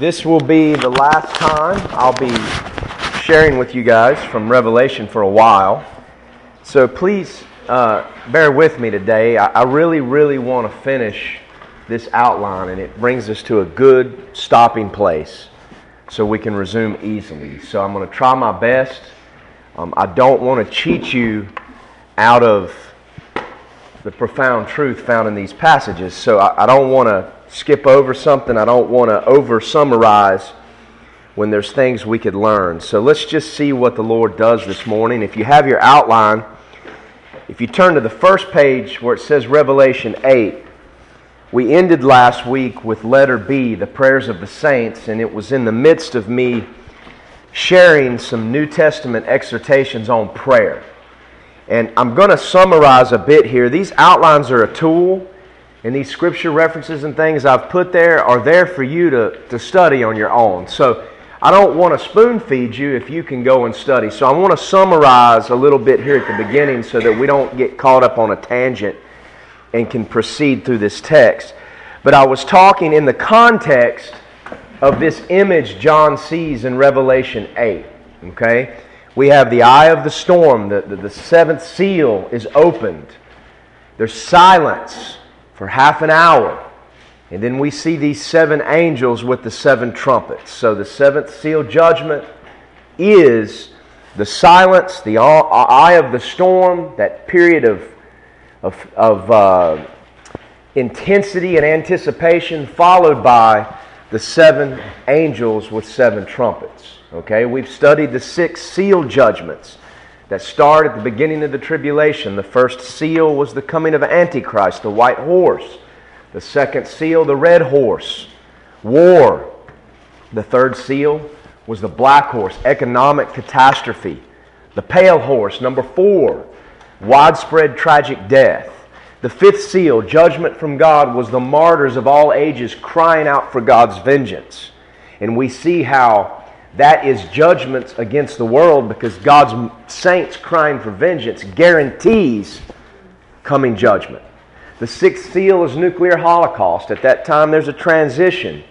This will be the last time I'll be sharing with you guys from Revelation for a while. So please uh, bear with me today. I, I really, really want to finish this outline, and it brings us to a good stopping place so we can resume easily. So I'm going to try my best. Um, I don't want to cheat you out of the profound truth found in these passages, so I, I don't want to skip over something. I don't want to over summarize when there's things we could learn. So let's just see what the Lord does this morning. If you have your outline, if you turn to the first page where it says Revelation 8, we ended last week with letter B, the prayers of the saints, and it was in the midst of me sharing some New Testament exhortations on prayer. And I'm going to summarize a bit here. These outlines are a tool and these scripture references and things I've put there are there for you to, to study on your own. So I don't want to spoon feed you if you can go and study. So I want to summarize a little bit here at the beginning so that we don't get caught up on a tangent and can proceed through this text. But I was talking in the context of this image John sees in Revelation 8. Okay? We have the eye of the storm, the, the, the seventh seal is opened. There's silence for half an hour. And then we see these seven angels with the seven trumpets. So the seventh seal judgment is the silence, the eye of the storm, that period of, of, of uh, intensity and anticipation, followed by the seven angels with seven trumpets. Okay, we've studied the six seal judgments that start at the beginning of the tribulation. The first seal was the coming of Antichrist, the white horse. The second seal, the red horse, war. The third seal was the black horse, economic catastrophe. The pale horse, number four, widespread tragic death. The fifth seal, judgment from God, was the martyrs of all ages crying out for God's vengeance. And we see how that is judgments against the world because God's saints crying for vengeance guarantees coming judgment. The sixth seal is nuclear holocaust. At that time, there's a transition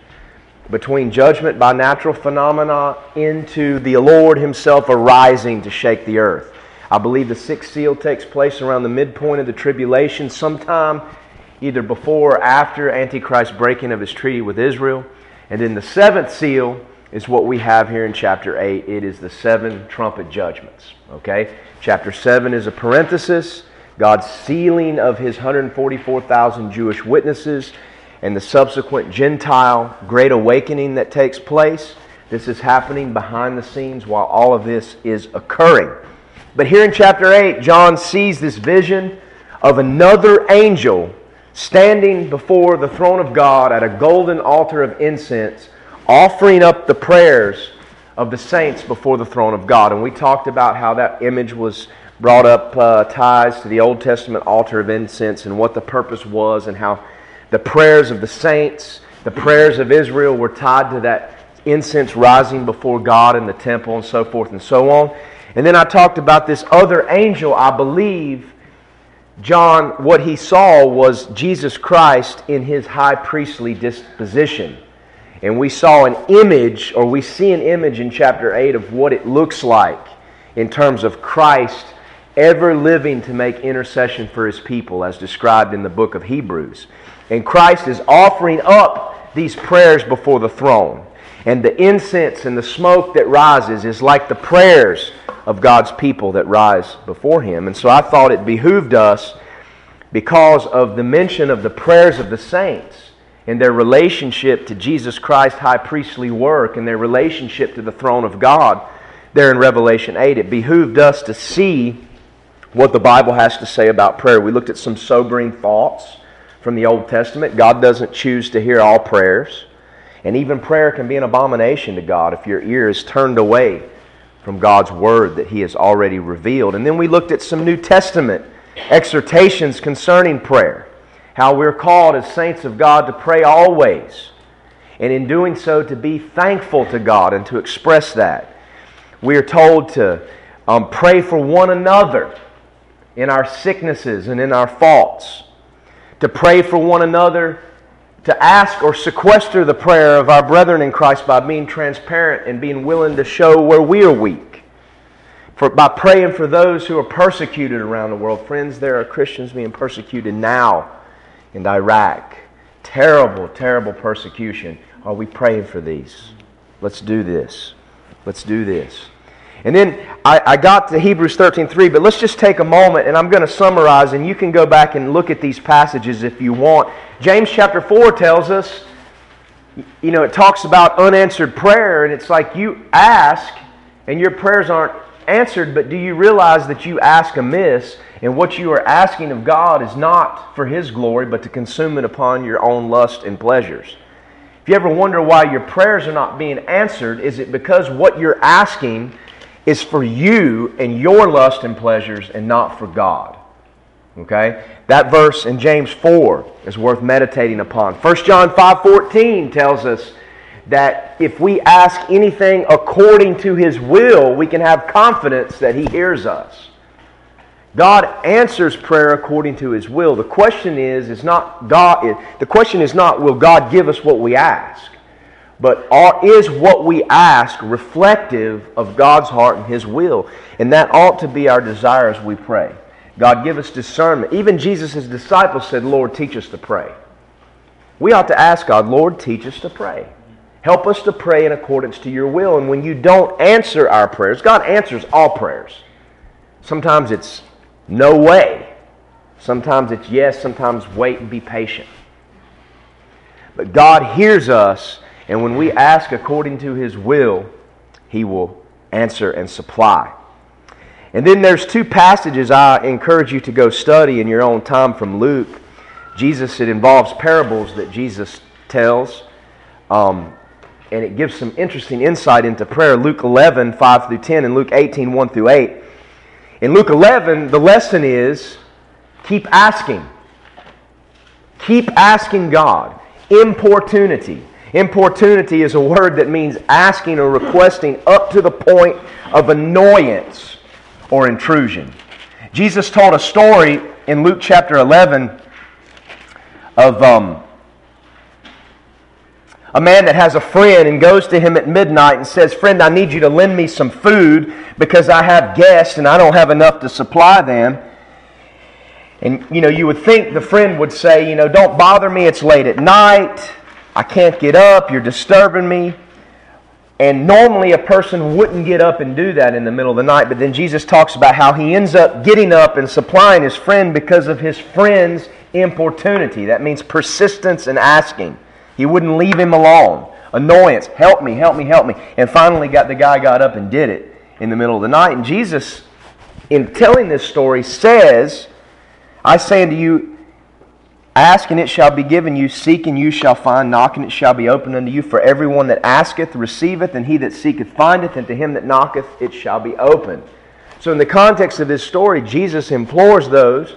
between judgment by natural phenomena into the Lord Himself arising to shake the earth. I believe the sixth seal takes place around the midpoint of the tribulation, sometime either before or after Antichrist's breaking of his treaty with Israel. And then the seventh seal is what we have here in chapter 8. It is the seven trumpet judgments. Okay? Chapter 7 is a parenthesis, God's sealing of his 144,000 Jewish witnesses and the subsequent Gentile great awakening that takes place. This is happening behind the scenes while all of this is occurring. But here in chapter 8, John sees this vision of another angel standing before the throne of God at a golden altar of incense offering up the prayers of the saints before the throne of God. And we talked about how that image was brought up, uh, ties to the Old Testament altar of incense and what the purpose was, and how the prayers of the saints, the prayers of Israel were tied to that incense rising before God in the temple and so forth and so on. And then I talked about this other angel, I believe. John, what he saw was Jesus Christ in his high priestly disposition. And we saw an image, or we see an image in chapter 8 of what it looks like in terms of Christ ever living to make intercession for his people, as described in the book of Hebrews. And Christ is offering up these prayers before the throne. And the incense and the smoke that rises is like the prayers of God's people that rise before him. And so I thought it behooved us, because of the mention of the prayers of the saints, and their relationship to Jesus Christ's high priestly work and their relationship to the throne of God there in Revelation 8. It behooved us to see what the Bible has to say about prayer. We looked at some sobering thoughts from the Old Testament. God doesn't choose to hear all prayers. And even prayer can be an abomination to God if your ear is turned away from God's word that He has already revealed. And then we looked at some New Testament exhortations concerning prayer how we're called as saints of God to pray always, and in doing so, to be thankful to God and to express that. We are told to um, pray for one another in our sicknesses and in our faults, to pray for one another to ask or sequester the prayer of our brethren in Christ by being transparent and being willing to show where we are weak. For, by praying for those who are persecuted around the world. Friends, there are Christians being persecuted now in Iraq. Terrible, terrible persecution. Are we praying for these? Let's do this. Let's do this. And then I, I got to Hebrews 13.3, but let's just take a moment and I'm going to summarize, and you can go back and look at these passages if you want. James chapter 4 tells us, you know, it talks about unanswered prayer, and it's like you ask and your prayers aren't answered, but do you realize that you ask amiss, and what you are asking of God is not for His glory, but to consume it upon your own lust and pleasures? If you ever wonder why your prayers are not being answered, is it because what you're asking is for you and your lust and pleasures and not for God? Okay? That verse in James 4 is worth meditating upon. 1 John 5:14 tells us that if we ask anything according to his will, we can have confidence that he hears us. God answers prayer according to his will. The question is is not God the question is not will God give us what we ask, but are, is what we ask reflective of God's heart and his will? And that ought to be our desire as we pray. God, give us discernment. Even Jesus' disciples said, Lord, teach us to pray. We ought to ask God, Lord, teach us to pray. Help us to pray in accordance to your will. And when you don't answer our prayers, God answers all prayers. Sometimes it's no way. Sometimes it's yes. Sometimes wait and be patient. But God hears us, and when we ask according to his will, he will answer and supply. And then there's two passages I encourage you to go study in your own time from Luke. Jesus, it involves parables that Jesus tells. Um, and it gives some interesting insight into prayer. Luke 11, 5 through 10, and Luke 18, 1 through 8. In Luke 11, the lesson is keep asking. Keep asking God. Importunity. Importunity is a word that means asking or requesting up to the point of annoyance or intrusion. Jesus told a story in Luke chapter 11 of um, a man that has a friend and goes to him at midnight and says, Friend, I need you to lend me some food because I have guests and I don't have enough to supply them. And, you know, you would think the friend would say, You know, don't bother me, it's late at night, I can't get up, you're disturbing me. And normally a person wouldn't get up and do that in the middle of the night, but then Jesus talks about how he ends up getting up and supplying his friend because of his friend's importunity. That means persistence and asking. He wouldn't leave him alone. Annoyance, help me, help me, help me. And finally got the guy got up and did it in the middle of the night. And Jesus, in telling this story, says, I say unto you, Ask and it shall be given you, seek and you shall find, knock and it shall be opened unto you. For everyone that asketh receiveth, and he that seeketh findeth, and to him that knocketh it shall be opened. So, in the context of this story, Jesus implores those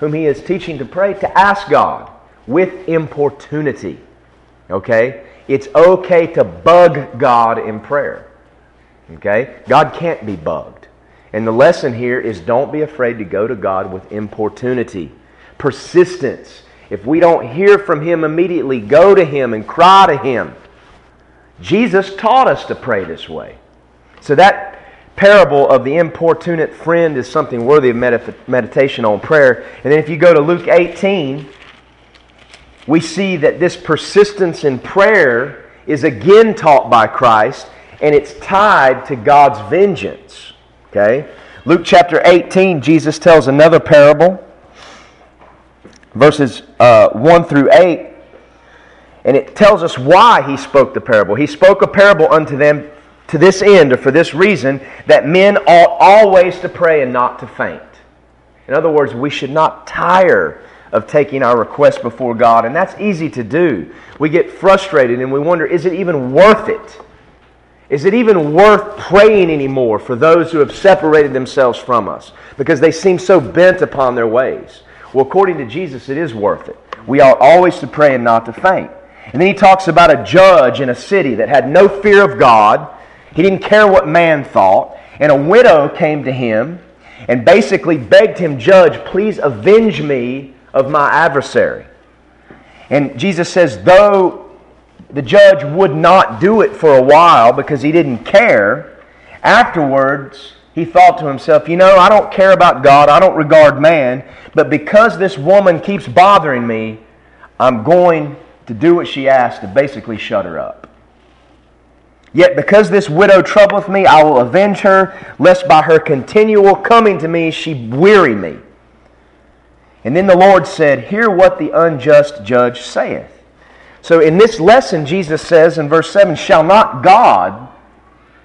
whom he is teaching to pray to ask God with importunity. Okay? It's okay to bug God in prayer. Okay? God can't be bugged. And the lesson here is don't be afraid to go to God with importunity, persistence if we don't hear from Him immediately, go to Him and cry to Him. Jesus taught us to pray this way. So that parable of the importunate friend is something worthy of meditation on prayer. And then if you go to Luke 18, we see that this persistence in prayer is again taught by Christ and it's tied to God's vengeance. Okay? Luke chapter 18, Jesus tells another parable verses uh, 1 through 8. And it tells us why he spoke the parable. He spoke a parable unto them to this end, or for this reason, that men ought always to pray and not to faint. In other words, we should not tire of taking our requests before God, and that's easy to do. We get frustrated and we wonder is it even worth it? Is it even worth praying anymore for those who have separated themselves from us because they seem so bent upon their ways? Well, according to Jesus, it is worth it. We ought always to pray and not to faint. And then he talks about a judge in a city that had no fear of God. He didn't care what man thought. And a widow came to him and basically begged him, Judge, please avenge me of my adversary. And Jesus says, though the judge would not do it for a while because he didn't care, afterwards he thought to himself, you know, I don't care about God, I don't regard man, but because this woman keeps bothering me, I'm going to do what she asked to basically shut her up. Yet because this widow troubleth me, I will avenge her, lest by her continual coming to me she weary me. And then the Lord said, Hear what the unjust judge saith. So in this lesson, Jesus says in verse 7 Shall not God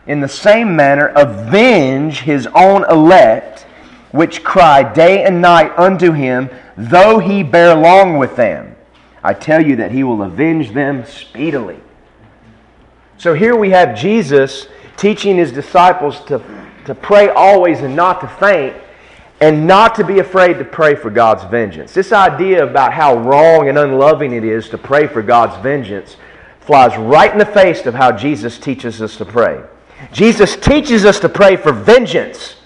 in the same manner avenge his own elect, which cry day and night unto him, though he bear long with them. I tell you that he will avenge them speedily. So here we have Jesus teaching his disciples to, to pray always and not to faint, and not to be afraid to pray for God's vengeance. This idea about how wrong and unloving it is to pray for God's vengeance flies right in the face of how Jesus teaches us to pray. Jesus teaches us to pray for vengeance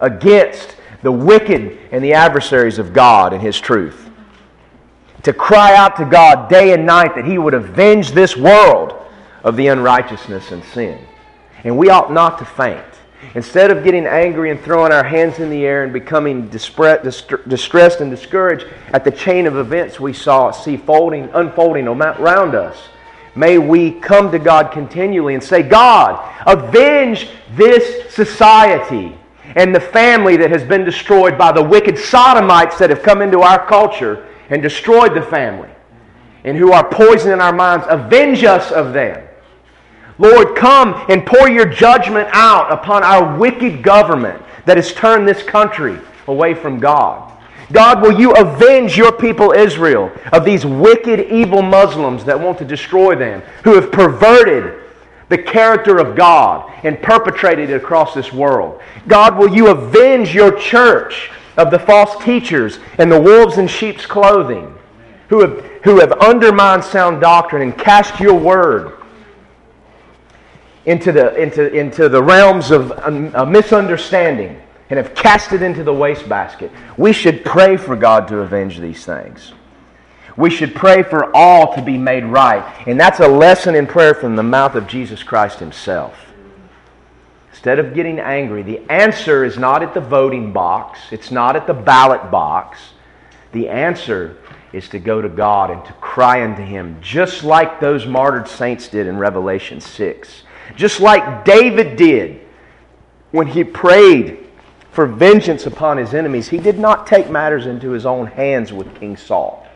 against the wicked and the adversaries of God and His truth. To cry out to God day and night that He would avenge this world of the unrighteousness and sin. And we ought not to faint. Instead of getting angry and throwing our hands in the air and becoming distressed and discouraged at the chain of events we saw see folding, unfolding around us, May we come to God continually and say, God, avenge this society and the family that has been destroyed by the wicked sodomites that have come into our culture and destroyed the family and who are poisoning our minds. Avenge us of them. Lord, come and pour your judgment out upon our wicked government that has turned this country away from God. God, will you avenge your people Israel of these wicked, evil Muslims that want to destroy them, who have perverted the character of God and perpetrated it across this world? God, will you avenge your church of the false teachers and the wolves in sheep's clothing who have, who have undermined sound doctrine and cast your word into the, into, into the realms of a misunderstanding? and have cast it into the wastebasket. We should pray for God to avenge these things. We should pray for all to be made right. And that's a lesson in prayer from the mouth of Jesus Christ Himself. Instead of getting angry, the answer is not at the voting box, it's not at the ballot box. The answer is to go to God and to cry unto Him, just like those martyred saints did in Revelation 6. Just like David did when he prayed for vengeance upon his enemies, he did not take matters into his own hands with King Saul.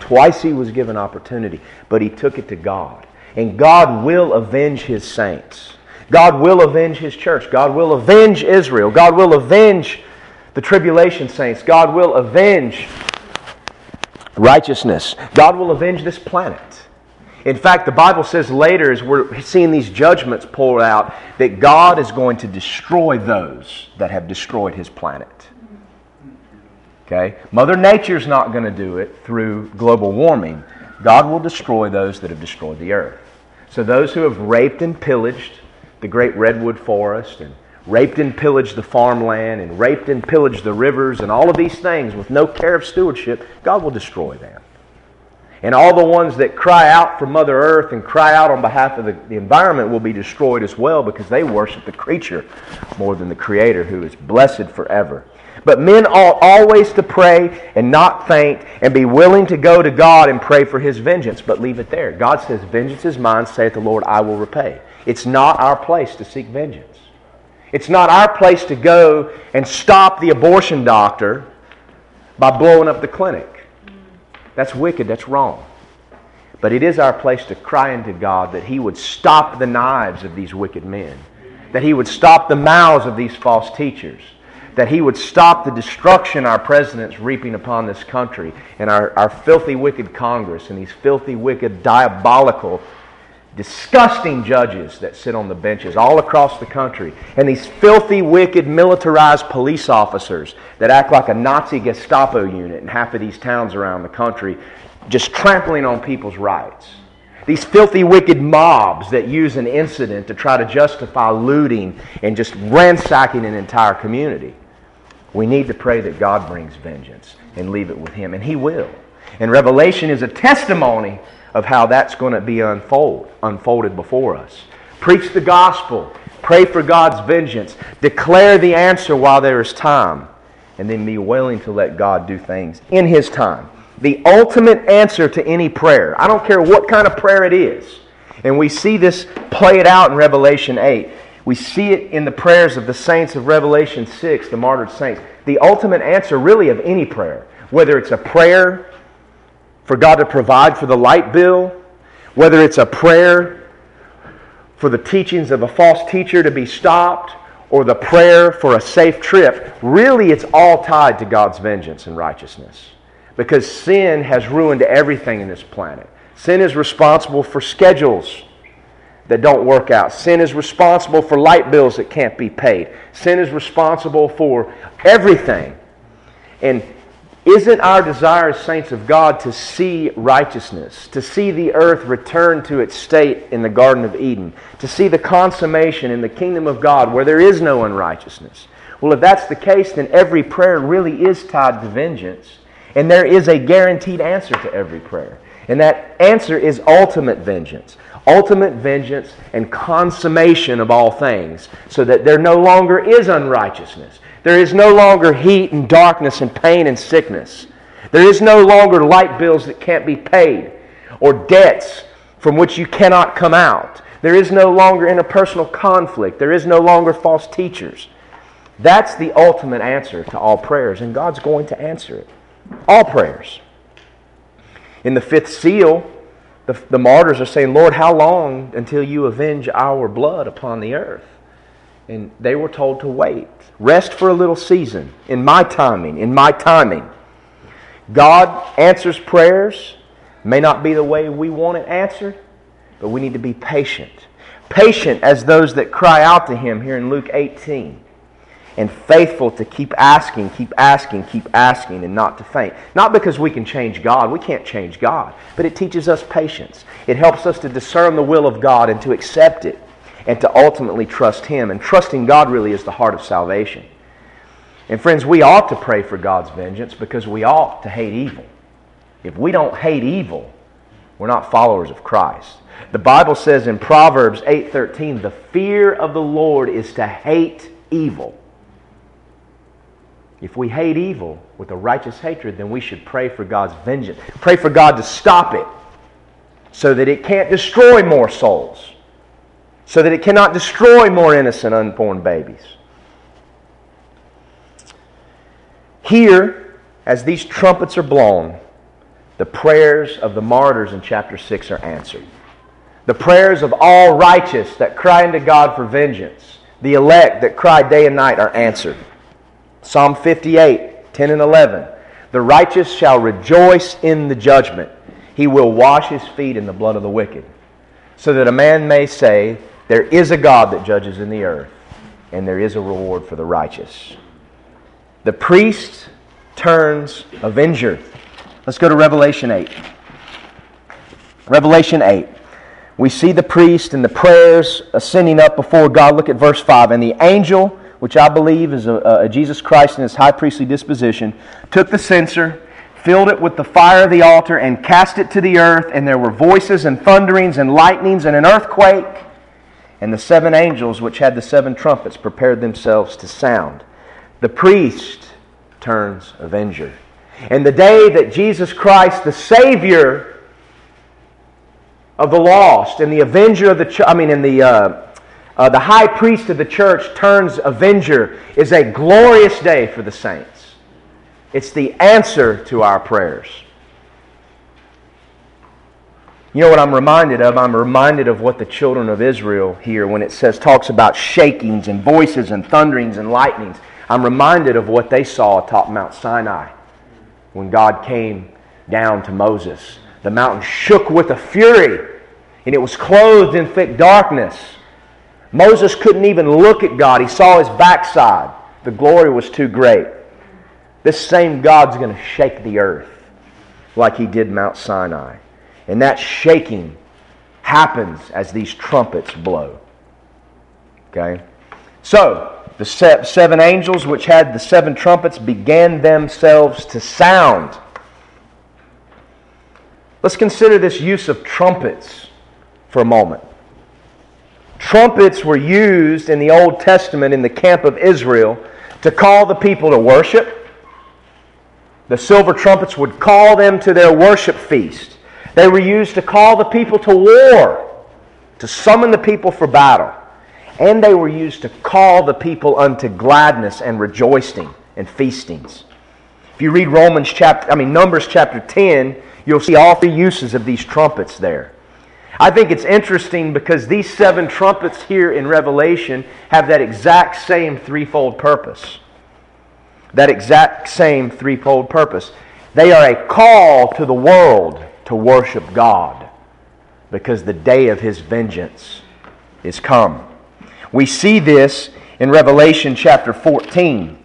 Twice he was given opportunity, but he took it to God. And God will avenge his saints. God will avenge his church. God will avenge Israel. God will avenge the tribulation saints. God will avenge righteousness. God will avenge this planet. In fact, the Bible says later, as we're seeing these judgments poured out, that God is going to destroy those that have destroyed his planet. Okay? Mother Nature's not going to do it through global warming. God will destroy those that have destroyed the earth. So those who have raped and pillaged the great redwood forest and raped and pillaged the farmland and raped and pillaged the rivers and all of these things with no care of stewardship, God will destroy them. And all the ones that cry out for Mother Earth and cry out on behalf of the, the, environment will be destroyed as well because they worship the creature more than the Creator who is blessed forever. But men ought always to pray and not faint and be willing to go to God and pray for His vengeance, but leave it there. God says, Vengeance is mine, saith the Lord, I will repay. It's not our place to seek vengeance. It's not our place to go and stop the abortion doctor by blowing up the clinic. That's wicked. That's wrong. But it is our place to cry unto God that He would stop the knives of these wicked men, that He would stop the mouths of these false teachers, that He would stop the destruction our president's reaping upon this country and our, our filthy, wicked Congress and these filthy, wicked, diabolical disgusting judges that sit on the benches all across the country, and these filthy, wicked, militarized police officers that act like a Nazi Gestapo unit in half of these towns around the country, just trampling on people's rights. These filthy, wicked mobs that use an incident to try to justify looting and just ransacking an entire community. We need to pray that God brings vengeance and leave it with Him, and He will. And Revelation is a testimony of how that's going to be unfold, unfolded before us. Preach the gospel. Pray for God's vengeance. Declare the answer while there is time. And then be willing to let God do things in His time. The ultimate answer to any prayer. I don't care what kind of prayer it is. And we see this played out in Revelation 8. We see it in the prayers of the saints of Revelation 6, the martyred saints. The ultimate answer, really, of any prayer, whether it's a prayer for God to provide for the light bill, whether it's a prayer for the teachings of a false teacher to be stopped, or the prayer for a safe trip, really it's all tied to God's vengeance and righteousness. Because sin has ruined everything in this planet. Sin is responsible for schedules that don't work out. Sin is responsible for light bills that can't be paid. Sin is responsible for everything. And isn't our desire as saints of God to see righteousness, to see the earth return to its state in the Garden of Eden, to see the consummation in the kingdom of God where there is no unrighteousness? Well, if that's the case, then every prayer really is tied to vengeance. And there is a guaranteed answer to every prayer. And that answer is ultimate vengeance. Ultimate vengeance and consummation of all things, so that there no longer is unrighteousness. There is no longer heat and darkness and pain and sickness. There is no longer light bills that can't be paid or debts from which you cannot come out. There is no longer interpersonal conflict. There is no longer false teachers. That's the ultimate answer to all prayers, and God's going to answer it. All prayers. In the fifth seal, the, the martyrs are saying, Lord, how long until you avenge our blood upon the earth? And they were told to wait. Rest for a little season in my timing, in my timing. God answers prayers. May not be the way we want it answered, but we need to be patient. Patient as those that cry out to Him here in Luke 18. And faithful to keep asking, keep asking, keep asking, and not to faint. Not because we can change God. We can't change God. But it teaches us patience. It helps us to discern the will of God and to accept it and to ultimately trust Him. And trusting God really is the heart of salvation. And friends, we ought to pray for God's vengeance because we ought to hate evil. If we don't hate evil, we're not followers of Christ. The Bible says in Proverbs 8:13, "The fear of the Lord is to hate evil." If we hate evil with a righteous hatred, then we should pray for God's vengeance. Pray for God to stop it so that it can't destroy more souls so that it cannot destroy more innocent unborn babies. Here, as these trumpets are blown, the prayers of the martyrs in chapter 6 are answered. The prayers of all righteous that cry unto God for vengeance, the elect that cry day and night, are answered. Psalm 58, 10 and 11. The righteous shall rejoice in the judgment. He will wash his feet in the blood of the wicked, so that a man may say, there is a God that judges in the earth, and there is a reward for the righteous. The priest turns avenger. Let's go to Revelation 8. Revelation 8. We see the priest and the prayers ascending up before God. Look at verse 5. And the angel, which I believe is a, a Jesus Christ in his high priestly disposition, took the censer, filled it with the fire of the altar, and cast it to the earth. And there were voices and thunderings and lightnings and an earthquake. And the seven angels, which had the seven trumpets, prepared themselves to sound. The priest turns avenger. And the day that Jesus Christ, the Savior of the lost, and the avenger of the church, I mean, in the uh, uh, the high priest of the church turns avenger is a glorious day for the saints. It's the answer to our prayers. You know what I'm reminded of? I'm reminded of what the children of Israel hear when it says, talks about shakings and voices and thunderings and lightnings. I'm reminded of what they saw atop Mount Sinai when God came down to Moses. The mountain shook with a fury, and it was clothed in thick darkness. Moses couldn't even look at God, he saw his backside. The glory was too great. This same God's going to shake the earth like he did Mount Sinai. And that shaking happens as these trumpets blow. Okay? So, the seven angels which had the seven trumpets began themselves to sound. Let's consider this use of trumpets for a moment. Trumpets were used in the Old Testament in the camp of Israel to call the people to worship. The silver trumpets would call them to their worship feast. They were used to call the people to war, to summon the people for battle. And they were used to call the people unto gladness and rejoicing and feastings. If you read Romans chapter, I mean Numbers chapter 10, you'll see all three uses of these trumpets there. I think it's interesting because these seven trumpets here in Revelation have that exact same threefold purpose. That exact same threefold purpose. They are a call to the world to worship God because the day of his vengeance is come. We see this in Revelation chapter 14.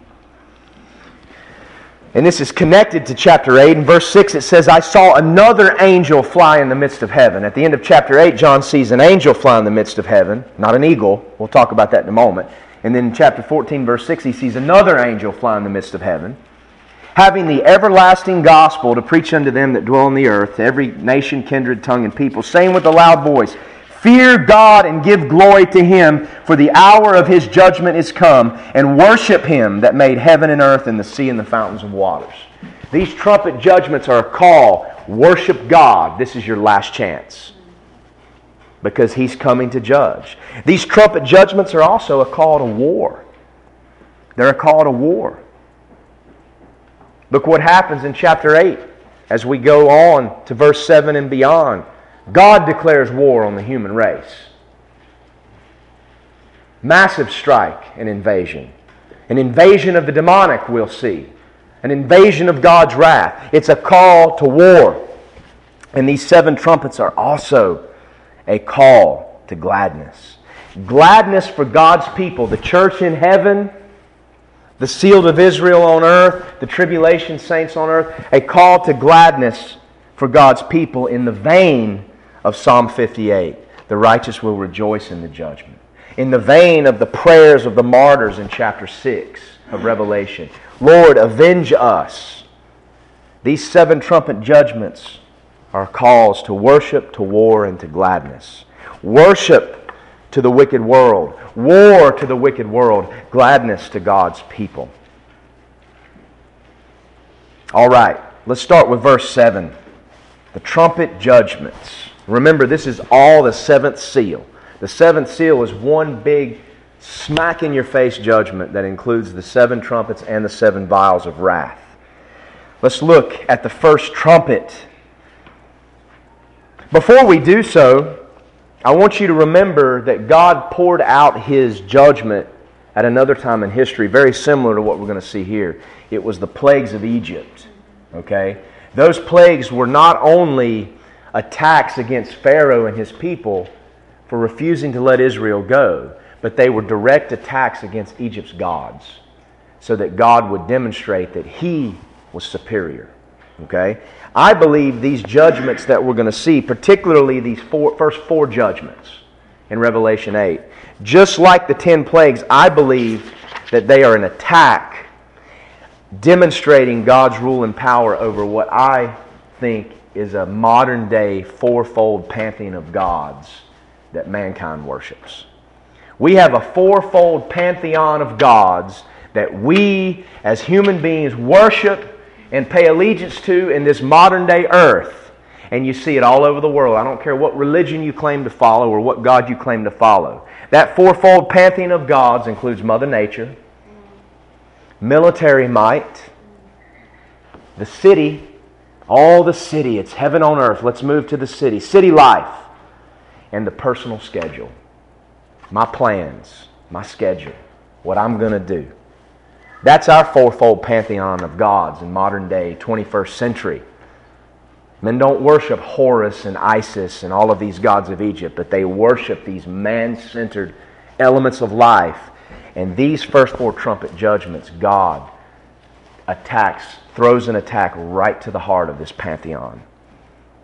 And this is connected to chapter 8. In verse 6, it says, I saw another angel fly in the midst of heaven. At the end of chapter 8, John sees an angel fly in the midst of heaven, not an eagle. We'll talk about that in a moment. And then in chapter 14, verse 6, he sees another angel fly in the midst of heaven, having the everlasting gospel to preach unto them that dwell on the earth, every nation, kindred, tongue, and people, saying with a loud voice, Fear God and give glory to Him, for the hour of His judgment is come, and worship Him that made heaven and earth and the sea and the fountains of waters. These trumpet judgments are a call. Worship God. This is your last chance. Because He's coming to judge. These trumpet judgments are also a call to war. They're a call to war. Look what happens in chapter 8 as we go on to verse 7 and beyond. God declares war on the human race. Massive strike and invasion. An invasion of the demonic, we'll see. An invasion of God's wrath. It's a call to war. And these seven trumpets are also a call to gladness. Gladness for God's people, the church in heaven, the sealed of Israel on earth, the tribulation saints on earth, a call to gladness for God's people in the vein of Psalm 58. The righteous will rejoice in the judgment. In the vein of the prayers of the martyrs in chapter 6 of Revelation. Lord, avenge us. These seven trumpet judgments are calls to worship, to war, and to gladness. Worship to the wicked world, war to the wicked world, gladness to God's people. All right, let's start with verse 7. The trumpet judgments. Remember, this is all the seventh seal. The seventh seal is one big smack in your face judgment that includes the seven trumpets and the seven vials of wrath. Let's look at the first trumpet. Before we do so, I want you to remember that God poured out his judgment at another time in history, very similar to what we're going to see here. It was the plagues of Egypt. Okay? Those plagues were not only attacks against Pharaoh and his people for refusing to let Israel go, but they were direct attacks against Egypt's gods so that God would demonstrate that he was superior. Okay? I believe these judgments that we're going to see, particularly these four, first four judgments in Revelation 8, just like the ten plagues, I believe that they are an attack demonstrating God's rule and power over what I think is a modern day fourfold pantheon of gods that mankind worships. We have a fourfold pantheon of gods that we as human beings worship and pay allegiance to in this modern day earth. And you see it all over the world. I don't care what religion you claim to follow or what God you claim to follow. That fourfold pantheon of gods includes Mother Nature, military might, the city, all the city, it's heaven on earth. Let's move to the city. City life and the personal schedule. My plans, my schedule, what I'm going to do. That's our fourfold pantheon of gods in modern day 21st century. Men don't worship Horus and Isis and all of these gods of Egypt, but they worship these man centered elements of life. And these first four trumpet judgments, God attacks, throws an attack right to the heart of this pantheon.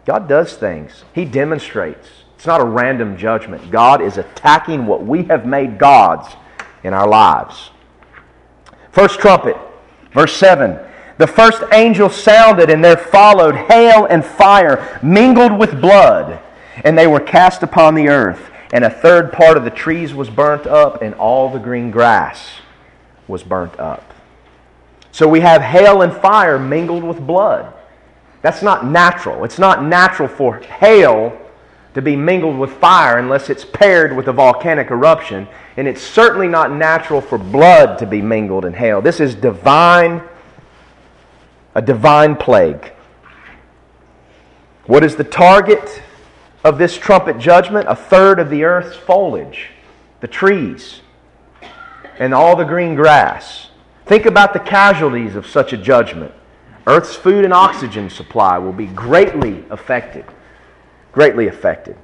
God does things, He demonstrates. It's not a random judgment. God is attacking what we have made gods in our lives. First trumpet, verse 7. The first angel sounded, and there followed hail and fire mingled with blood, and they were cast upon the earth. And a third part of the trees was burnt up, and all the green grass was burnt up. So we have hail and fire mingled with blood. That's not natural. It's not natural for hail to be mingled with fire unless it's paired with a volcanic eruption. And it's certainly not natural for blood to be mingled in hail. This is divine, a divine plague. What is the target of this trumpet judgment? A third of the earth's foliage, the trees, and all the green grass. Think about the casualties of such a judgment. Earth's food and oxygen supply will be greatly affected. Greatly affected.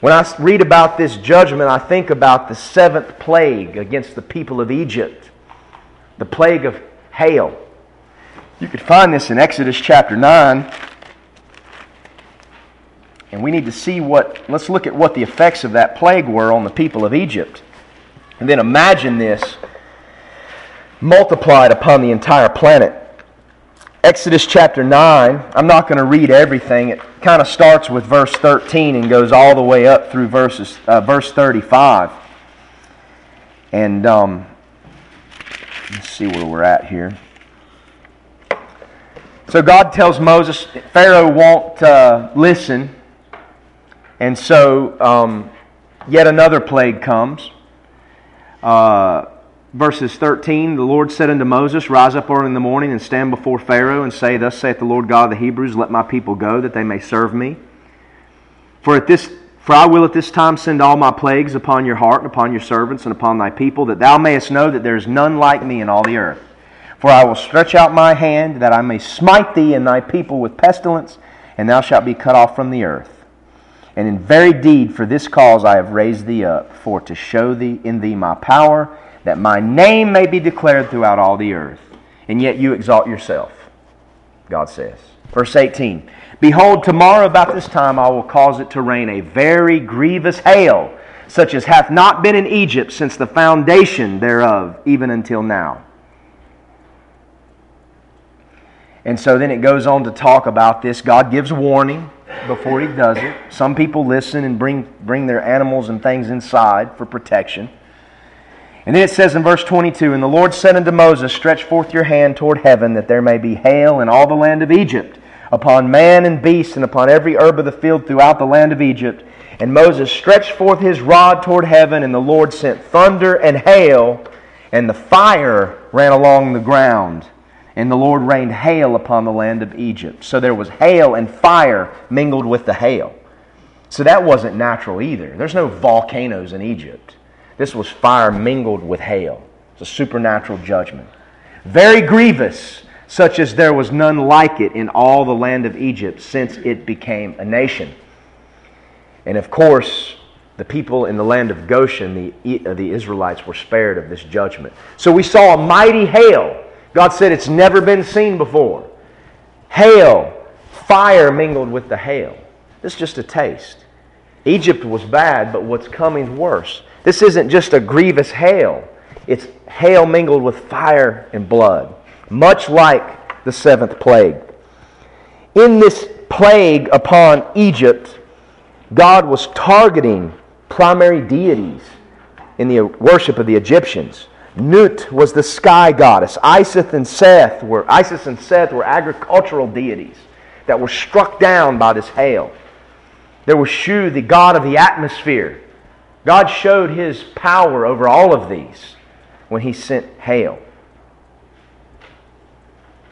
When I read about this judgment, I think about the seventh plague against the people of Egypt, the plague of hail. You could find this in Exodus chapter 9. And we need to see what, let's look at what the effects of that plague were on the people of Egypt. And then imagine this multiplied upon the entire planet. Exodus chapter 9, I'm not going to read everything. It kind of starts with verse 13 and goes all the way up through verses, uh, verse 35. And um, let's see where we're at here. So God tells Moses, Pharaoh won't uh, listen. And so um, yet another plague comes. Uh, verses 13 the lord said unto moses rise up early in the morning and stand before pharaoh and say thus saith the lord god of the hebrews let my people go that they may serve me. For at this for i will at this time send all my plagues upon your heart and upon your servants and upon thy people that thou mayest know that there is none like me in all the earth. For i will stretch out my hand that i may smite thee and thy people with pestilence and thou shalt be cut off from the earth. And in very deed for this cause i have raised thee up for to show thee in thee my power that my name may be declared throughout all the earth. And yet you exalt yourself, God says. Verse 18 Behold, tomorrow about this time I will cause it to rain a very grievous hail, such as hath not been in Egypt since the foundation thereof, even until now. And so then it goes on to talk about this. God gives warning before he does it. Some people listen and bring, bring their animals and things inside for protection. And then it says in verse 22 And the Lord said unto Moses, Stretch forth your hand toward heaven, that there may be hail in all the land of Egypt, upon man and beast, and upon every herb of the field throughout the land of Egypt. And Moses stretched forth his rod toward heaven, and the Lord sent thunder and hail, and the fire ran along the ground. And the Lord rained hail upon the land of Egypt. So there was hail and fire mingled with the hail. So that wasn't natural either. There's no volcanoes in Egypt. This was fire mingled with hail. It's a supernatural judgment. Very grievous, such as there was none like it in all the land of Egypt since it became a nation. And of course, the people in the land of Goshen, the, uh, the Israelites, were spared of this judgment. So we saw a mighty hail. God said it's never been seen before. Hail, fire mingled with the hail. This is just a taste. Egypt was bad, but what's coming worse. This isn't just a grievous hail, it's hail mingled with fire and blood, much like the seventh plague. In this plague upon Egypt, God was targeting primary deities in the worship of the Egyptians. Nut was the sky goddess. Isis and Seth were Isis and Seth were agricultural deities that were struck down by this hail. There was Shu, the god of the atmosphere, God showed his power over all of these when he sent hail.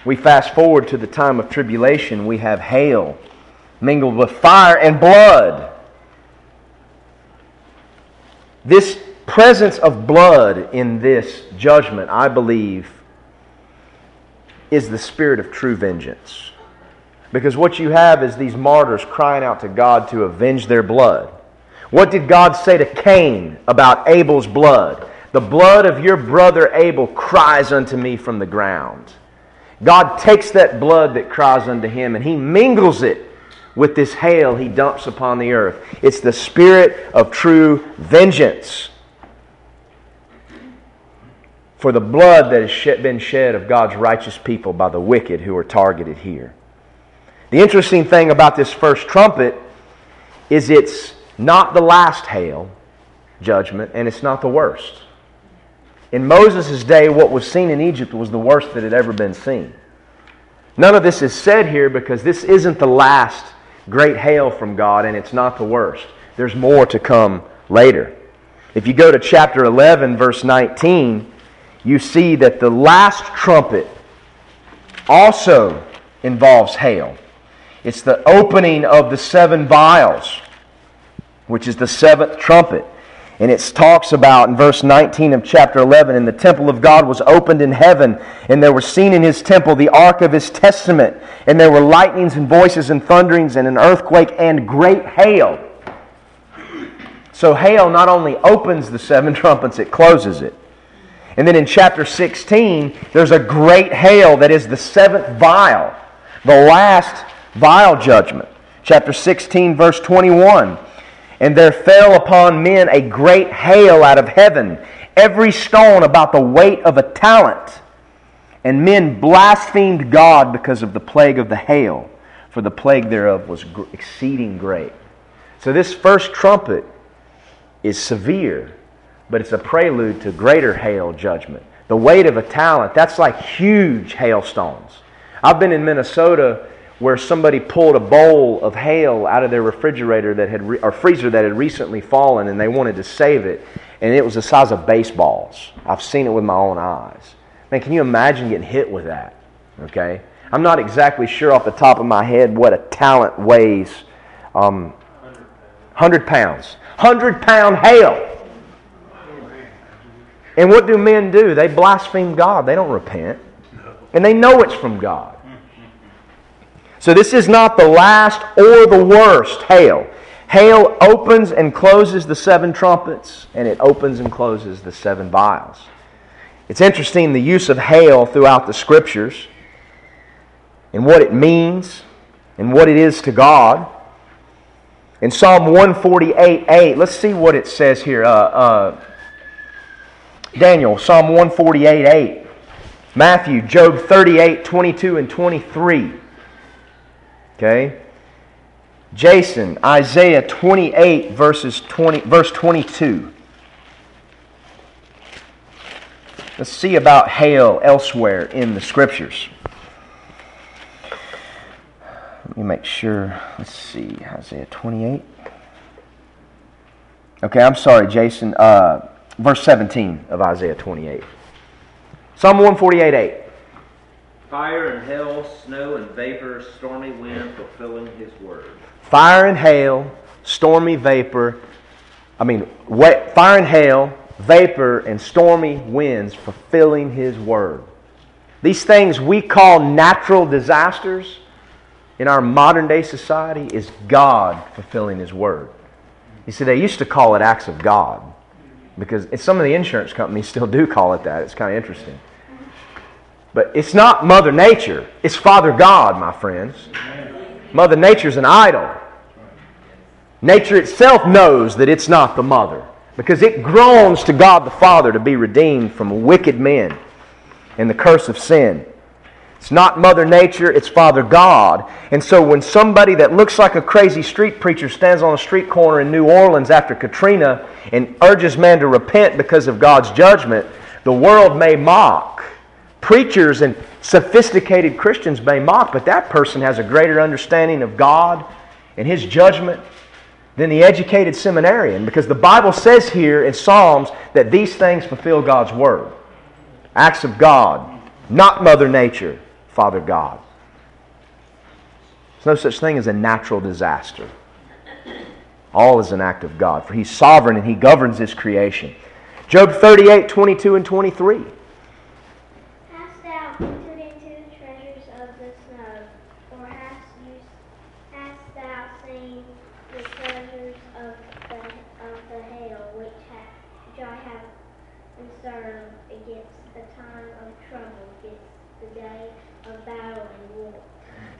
We fast forward to the time of tribulation, we have hail mingled with fire and blood. This presence of blood in this judgment, I believe, is the spirit of true vengeance. Because what you have is these martyrs crying out to God to avenge their blood. What did God say to Cain about Abel's blood? The blood of your brother Abel cries unto me from the ground. God takes that blood that cries unto him and he mingles it with this hail he dumps upon the earth. It's the spirit of true vengeance. for the blood that has been shed of God's righteous people by the wicked who are targeted here. The interesting thing about this first trumpet is it's not the last hail judgment and it's not the worst. In Moses' day, what was seen in Egypt was the worst that had ever been seen. None of this is said here because this isn't the last great hail from God and it's not the worst. There's more to come later. If you go to chapter 11, verse 19, you see that the last trumpet also involves hail. It's the opening of the seven vials, which is the seventh trumpet. And it talks about in verse 19 of chapter 11 and the temple of God was opened in heaven, and there were seen in his temple the ark of his testament, and there were lightnings and voices and thunderings and an earthquake and great hail. So, hail not only opens the seven trumpets, it closes it. And then in chapter 16, there's a great hail that is the seventh vial, the last vial judgment. Chapter 16, verse 21. And there fell upon men a great hail out of heaven, every stone about the weight of a talent. And men blasphemed God because of the plague of the hail, for the plague thereof was exceeding great. So this first trumpet is severe, but it's a prelude to greater hail judgment. The weight of a talent, that's like huge hailstones. I've been in Minnesota where somebody pulled a bowl of hail out of their refrigerator that had re- or freezer that had recently fallen and they wanted to save it and it was the size of baseballs. I've seen it with my own eyes. Man, can you imagine getting hit with that? Okay? I'm not exactly sure off the top of my head what a talent weighs. Um, 100 pounds. 100 pound hail. And what do men do? They blaspheme God. They don't repent. And they know it's from God. So this is not the last or the worst hail. Hail opens and closes the seven trumpets, and it opens and closes the seven vials. It's interesting the use of hail throughout the scriptures and what it means and what it is to God. In Psalm 148 8, let's see what it says here. Uh, uh, Daniel, Psalm 148 8. Matthew, Job 38 22 and 23. Okay? Jason, Isaiah 28 verses 20 verse 22. Let's see about hail elsewhere in the scriptures. Let me make sure. Let's see. Isaiah 28. Okay, I'm sorry, Jason. Uh, verse 17 of Isaiah 28. Psalm 148 8. Fire and hail, snow and vapor, stormy wind, fulfilling his word. Fire and hail, stormy vapor, I mean, wet, fire and hail, vapor, and stormy winds fulfilling his word. These things we call natural disasters in our modern day society is God fulfilling his word. You see, they used to call it acts of God because some of the insurance companies still do call it that. It's kind of interesting. But it's not Mother Nature, it's Father God, my friends. Mother Nature's an idol. Nature itself knows that it's not the mother because it groans to God the Father to be redeemed from wicked men and the curse of sin. It's not Mother Nature, it's Father God. And so when somebody that looks like a crazy street preacher stands on a street corner in New Orleans after Katrina and urges man to repent because of God's judgment, the world may mock preachers and sophisticated Christians may mock, but that person has a greater understanding of God and His judgment than the educated seminarian because the Bible says here in Psalms that these things fulfill God's Word. Acts of God, not Mother Nature, Father God. There's no such thing as a natural disaster. All is an act of God, for He's sovereign and He governs His creation. Job 38, 22, and 23.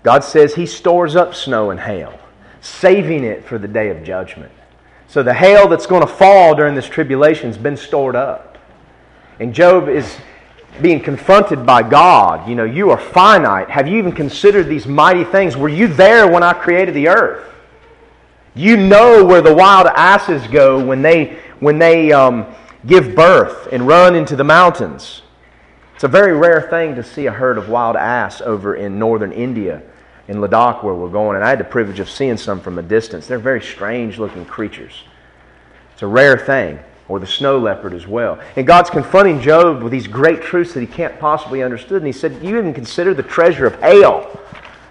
God says He stores up snow and hail, saving it for the day of judgment. So the hail that's going to fall during this tribulation has been stored up. And Job is being confronted by God. You know, you are finite. Have you even considered these mighty things? Were you there when I created the earth? You know where the wild asses go when they, when they um, give birth and run into the mountains. It's a very rare thing to see a herd of wild ass over in northern India, in Ladakh, where we're going. And I had the privilege of seeing some from a distance. They're very strange looking creatures. It's a rare thing or the snow leopard as well. And God's confronting Job with these great truths that he can't possibly understand. And he said, You even consider the treasure of hail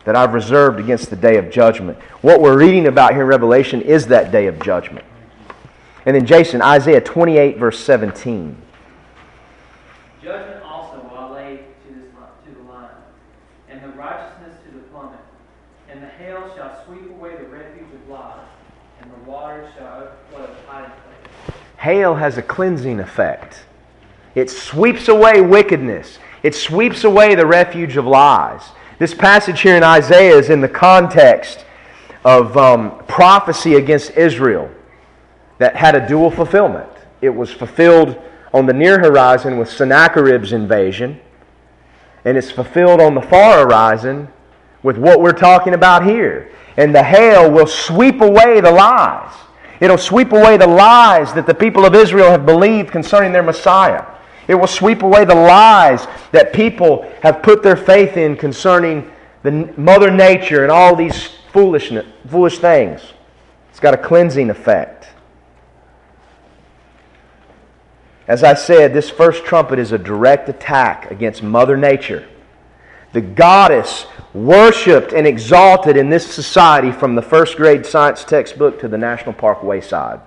that I've reserved against the day of judgment. What we're reading about here in Revelation is that day of judgment. And then Jason, Isaiah 28, verse 17. Judgment also will I lay to, this, to the line, and the righteousness to the plummet. And the hail shall sweep away the refuge of lies, and the waters shall overflow the hiding place. Hail has a cleansing effect. It sweeps away wickedness. It sweeps away the refuge of lies. This passage here in Isaiah is in the context of um, prophecy against Israel that had a dual fulfillment. It was fulfilled on the near horizon with Sennacherib's invasion, and it's fulfilled on the far horizon with what we're talking about here. And the hail will sweep away the lies. It'll sweep away the lies that the people of Israel have believed concerning their Messiah. It will sweep away the lies that people have put their faith in concerning the mother nature and all these foolishness, foolish things. It's got a cleansing effect. As I said, this first trumpet is a direct attack against Mother Nature. The goddess worshipped and exalted in this society from the first grade science textbook to the National Park wayside.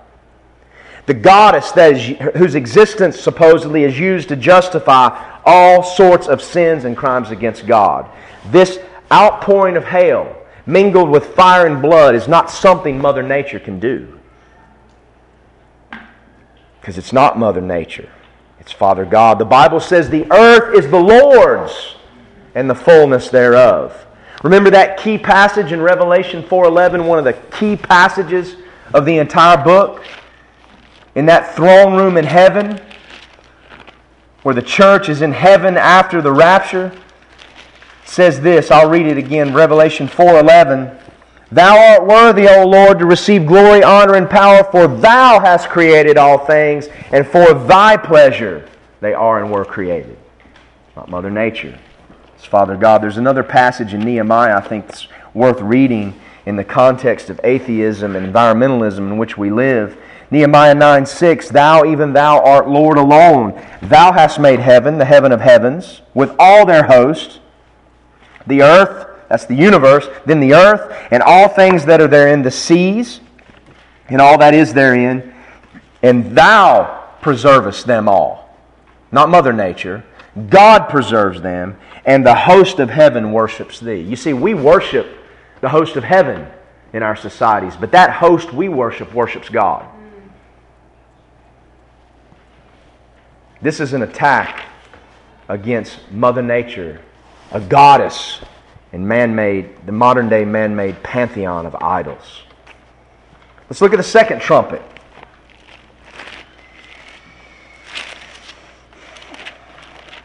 The goddess that is, whose existence supposedly is used to justify all sorts of sins and crimes against God. This outpouring of hail mingled with fire and blood is not something Mother Nature can do. Because it's not Mother Nature, it's Father God. The Bible says the earth is the Lord's and the fullness thereof. Remember that key passage in Revelation 4:11, one of the key passages of the entire book? In that throne room in heaven, where the church is in heaven after the rapture, says this, I'll read it again, Revelation 4:11. Thou art worthy, O Lord, to receive glory, honor, and power, for thou hast created all things, and for thy pleasure they are and were created. Not Mother Nature. It's Father God. There's another passage in Nehemiah I think that's worth reading in the context of atheism and environmentalism in which we live. Nehemiah 9 6, Thou, even thou, art Lord alone. Thou hast made heaven, the heaven of heavens, with all their host, the earth, that's the universe, then the earth, and all things that are therein, the seas, and all that is therein, and thou preservest them all. Not Mother Nature. God preserves them, and the host of heaven worships thee. You see, we worship the host of heaven in our societies, but that host we worship worships God. This is an attack against Mother Nature, a goddess and man-made, the modern-day man-made pantheon of idols. Let's look at the second trumpet.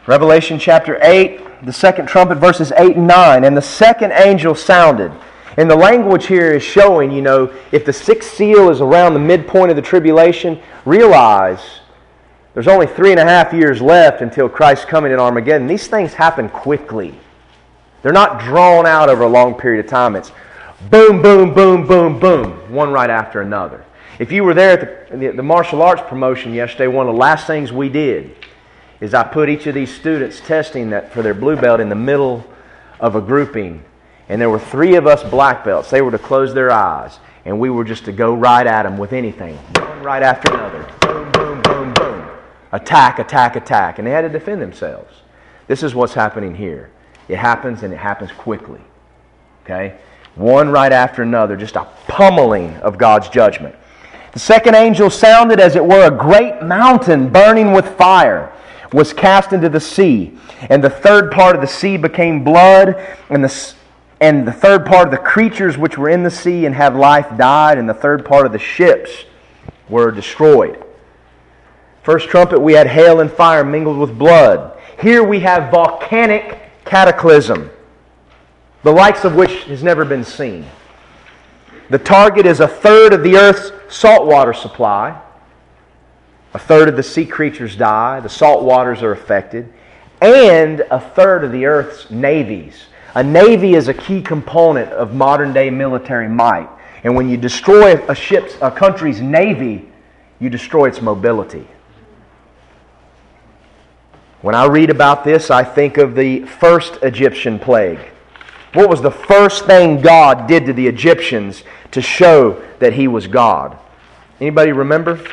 Revelation chapter 8, the second trumpet, verses 8 and 9. And the second angel sounded. And the language here is showing, you know, if the sixth seal is around the midpoint of the tribulation, realize there's only three and a half years left until Christ's coming in Armageddon. These things happen quickly. They're not drawn out over a long period of time. It's boom, boom, boom, boom, boom, one right after another. If you were there at the, the, the, martial arts promotion yesterday, one of the last things we did is I put each of these students testing that for their blue belt in the middle of a grouping. And there were three of us black belts. They were to close their eyes, and we were just to go right at them with anything, one right after another. Boom, boom, boom, boom. Attack, attack, attack. And they had to defend themselves. This is what's happening here. It happens and it happens quickly. Okay? One right after another, just a pummeling of God's judgment. The second angel sounded as it were a great mountain burning with fire was cast into the sea, and the third part of the sea became blood, and the and the third part of the creatures which were in the sea and have life died, and the third part of the ships were destroyed. First trumpet, we had hail and fire mingled with blood. Here we have volcanic cataclysm, the likes of which has never been seen. The target is a third of the earth's saltwater supply. A third of the sea creatures die, the salt waters are affected, and a third of the earth's navies. A navy is a key component of modern day military might. And when you destroy a ship's a country's navy, you destroy its mobility. When I read about this, I think of the first Egyptian plague. What was the first thing God did to the Egyptians to show that he was God? Anybody remember?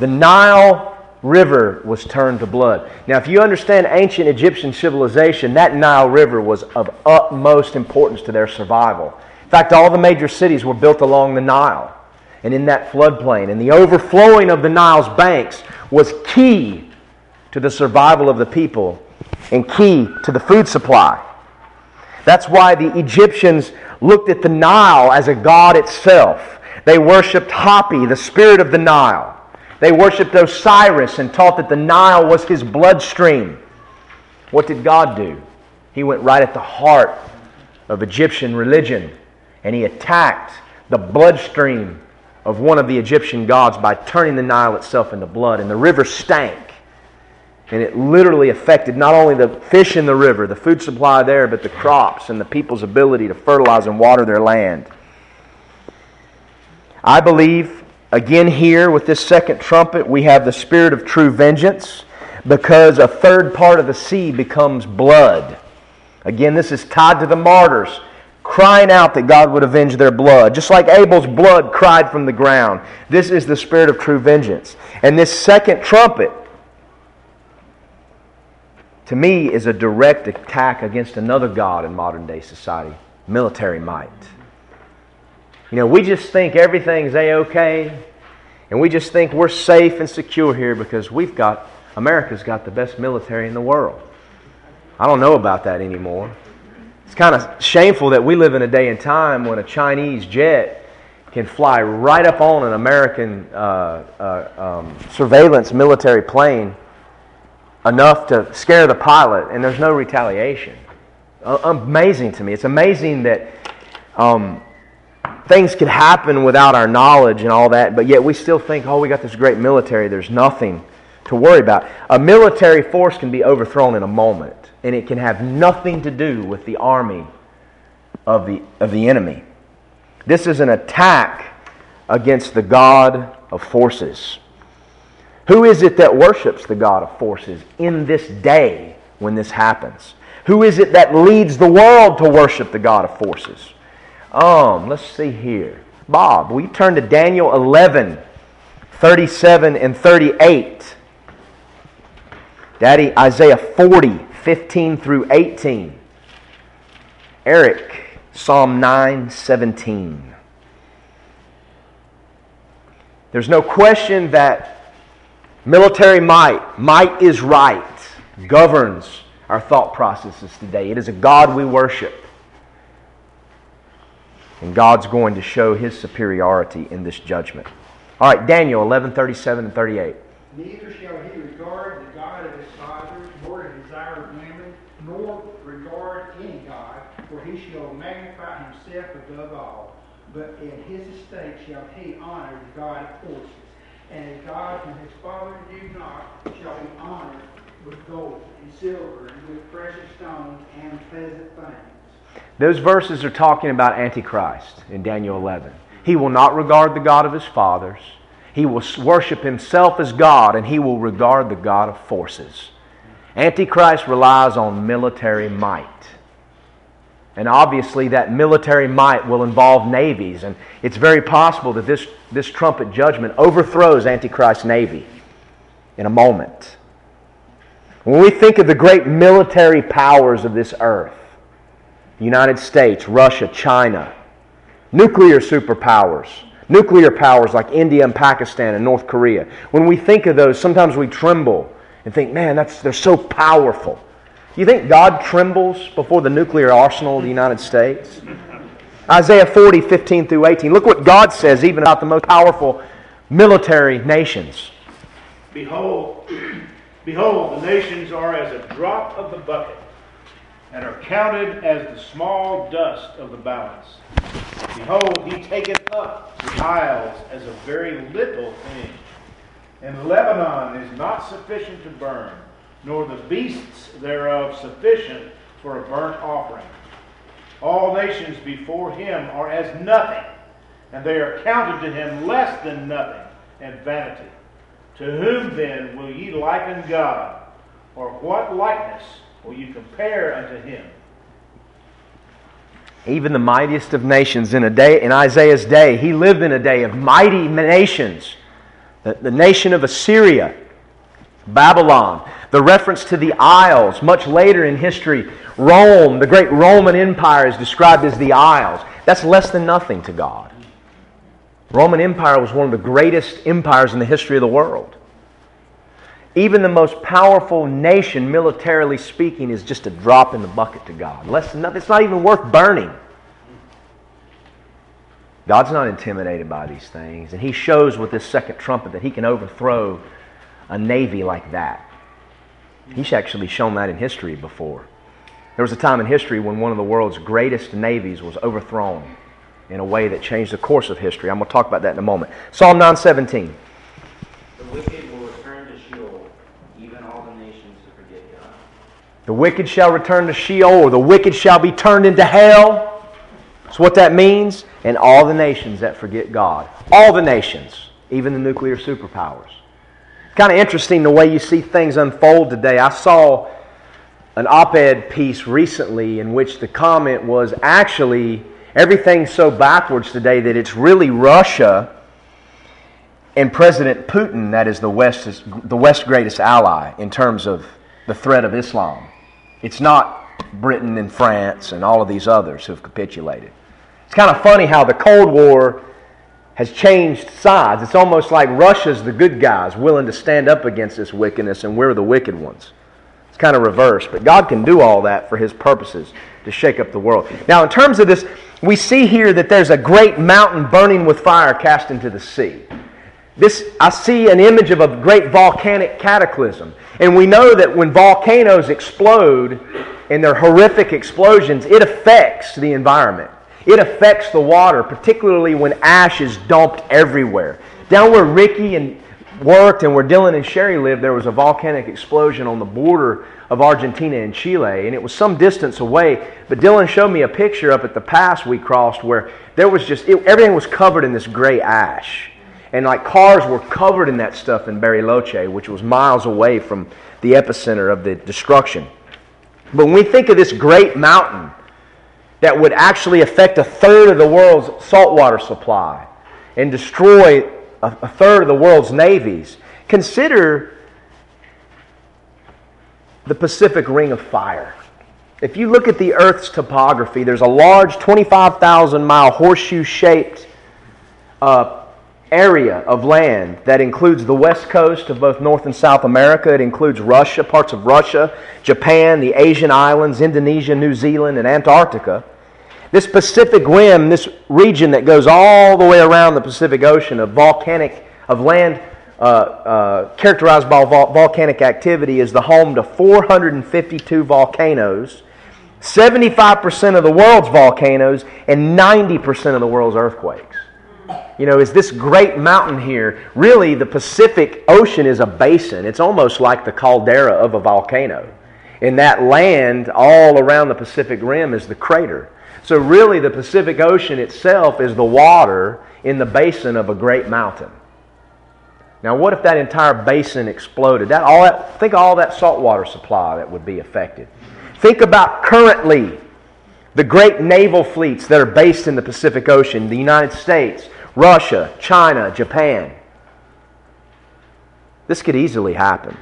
The Nile River was turned to blood. Now, if you understand ancient Egyptian civilization, that Nile River was of utmost importance to their survival. In fact, all the major cities were built along the Nile and in that floodplain. And the overflowing of the Nile's banks was key to the survival of the people and key to the food supply. That's why the Egyptians looked at the Nile as a god itself. They worshiped Hapi, the spirit of the Nile. They worshiped Osiris and taught that the Nile was his bloodstream. What did God do? He went right at the heart of Egyptian religion and he attacked the bloodstream of one of the Egyptian gods by turning the Nile itself into blood. And the river stank. And it literally affected not only the fish in the river, the food supply there, but the crops and the people's ability to fertilize and water their land. I believe, again, here with this second trumpet, we have the spirit of true vengeance because a third part of the sea becomes blood. Again, this is tied to the martyrs crying out that God would avenge their blood. Just like Abel's blood cried from the ground. This is the spirit of true vengeance. And this second trumpet, to me, is a direct attack against another God in modern day society military might. You know, we just think everything's A OK, and we just think we're safe and secure here because we've got, America's got the best military in the world. I don't know about that anymore. It's kind of shameful that we live in a day and time when a Chinese jet can fly right up on an American uh, uh, um, surveillance military plane enough to scare the pilot, and there's no retaliation. Uh, amazing to me. It's amazing that um, things could happen without our knowledge and all that, but yet we still think, oh, we got this great military, there's nothing to worry about. A military force can be overthrown in a moment and it can have nothing to do with the army of the, of the enemy. This is an attack against the God of forces. Who is it that worships the God of forces in this day when this happens? Who is it that leads the world to worship the God of forces? Um, let's see here. Bob, we turn to Daniel 11, 37 and 38? Daddy, Isaiah 40, 15 through 18. Eric, Psalm 9, 17. There's no question that military might, might is right, governs our thought processes today. It is a God we worship. And God's going to show his superiority in this judgment. All right, Daniel 11, 37 and 38. Neither shall he regard the God of his fathers, nor the desire of women, nor regard any God, for he shall magnify himself above all. But in his estate shall he honor the God of forces. And a God whom his fathers knew not shall be honored with gold and silver and with precious stones and pleasant things. Those verses are talking about Antichrist in Daniel 11. He will not regard the God of his fathers. He will worship himself as God and he will regard the God of forces. Antichrist relies on military might. And obviously, that military might will involve navies. And it's very possible that this, this trumpet judgment overthrows Antichrist's navy in a moment. When we think of the great military powers of this earth, United States, Russia, China, nuclear superpowers, nuclear powers like India and Pakistan and North Korea. When we think of those, sometimes we tremble and think, man, that's, they're so powerful. You think God trembles before the nuclear arsenal of the United States? Isaiah 40, 15 through 18. Look what God says even about the most powerful military nations. Behold, behold, the nations are as a drop of the bucket, and are counted as the small dust of the balance. Behold, he taketh up the isles as a very little thing. And Lebanon is not sufficient to burn, nor the beasts thereof sufficient for a burnt offering. All nations before him are as nothing, and they are counted to him less than nothing and vanity. To whom then will ye liken God, or what likeness will you compare unto him? Even the mightiest of nations in a day in Isaiah's day, he lived in a day of mighty nations. The, the nation of Assyria, Babylon, the reference to the Isles, much later in history, Rome, the great Roman Empire is described as the Isles. That's less than nothing to God. Roman Empire was one of the greatest empires in the history of the world. Even the most powerful nation, militarily speaking, is just a drop in the bucket to God. Less than. It's not even worth burning. God's not intimidated by these things. And He shows with this second trumpet that He can overthrow a navy like that. He's actually shown that in history before. There was a time in history when one of the world's greatest navies was overthrown in a way that changed the course of history. I'm going to talk about that in a moment. Psalm 917. The wicked will return to Sheol, even all the nations who forget God. The wicked shall return to Sheol, or the wicked shall be turned into hell. That's what that means. And all the nations that forget God. All the nations, even the nuclear superpowers. Kind of interesting the way you see things unfold today. I saw an op ed piece recently in which the comment was actually everything's so backwards today that it's really Russia and President Putin that is the West's, the West's greatest ally in terms of the threat of Islam. It's not Britain and France and all of these others who have capitulated. It's kind of funny how the Cold War has changed sides. It's almost like Russia's the good guys willing to stand up against this wickedness, and we're the wicked ones. It's kind of reversed. But God can do all that for His purposes to shake up the world. Now, in terms of this, we see here that there's a great mountain burning with fire cast into the sea. This, I see an image of a great volcanic cataclysm. And we know that when volcanoes explode in their horrific explosions, it affects the environment. It affects the water, particularly when ash is dumped everywhere. Down where Ricky and worked and where Dylan and Sherry lived, there was a volcanic explosion on the border of Argentina and Chile, and it was some distance away. But Dylan showed me a picture up at the pass we crossed where there was just it, everything was covered in this gray ash, and like cars were covered in that stuff in Bariloche, which was miles away from the epicenter of the destruction. But when we think of this great mountain that would actually affect a third of the world's saltwater supply and destroy a, third of the world's navies, consider the Pacific Ring of Fire. If you look at the Earth's topography, there's a large 25,000 mile horseshoe shaped uh, area of land that includes the west coast of both North and South America. It includes Russia, parts of Russia, Japan, the Asian islands, Indonesia, New Zealand, and Antarctica. This Pacific Rim, this region that goes all the way around the Pacific Ocean of volcanic, of land uh, uh, characterized by vol- volcanic activity, is the home to 452 volcanoes, 75% of the world's volcanoes, and 90% of the world's earthquakes. You know, is this great mountain here? Really, the Pacific Ocean is a basin. It's almost like the caldera of a volcano. In that land, all around the Pacific Rim, is the crater. So, really, the Pacific Ocean itself is the water in the basin of a great mountain. Now, what if that entire basin exploded? That, all that, think of all that saltwater supply that would be affected. Think about currently the great naval fleets that are based in the Pacific Ocean the United States, Russia, China, Japan. This could easily happen.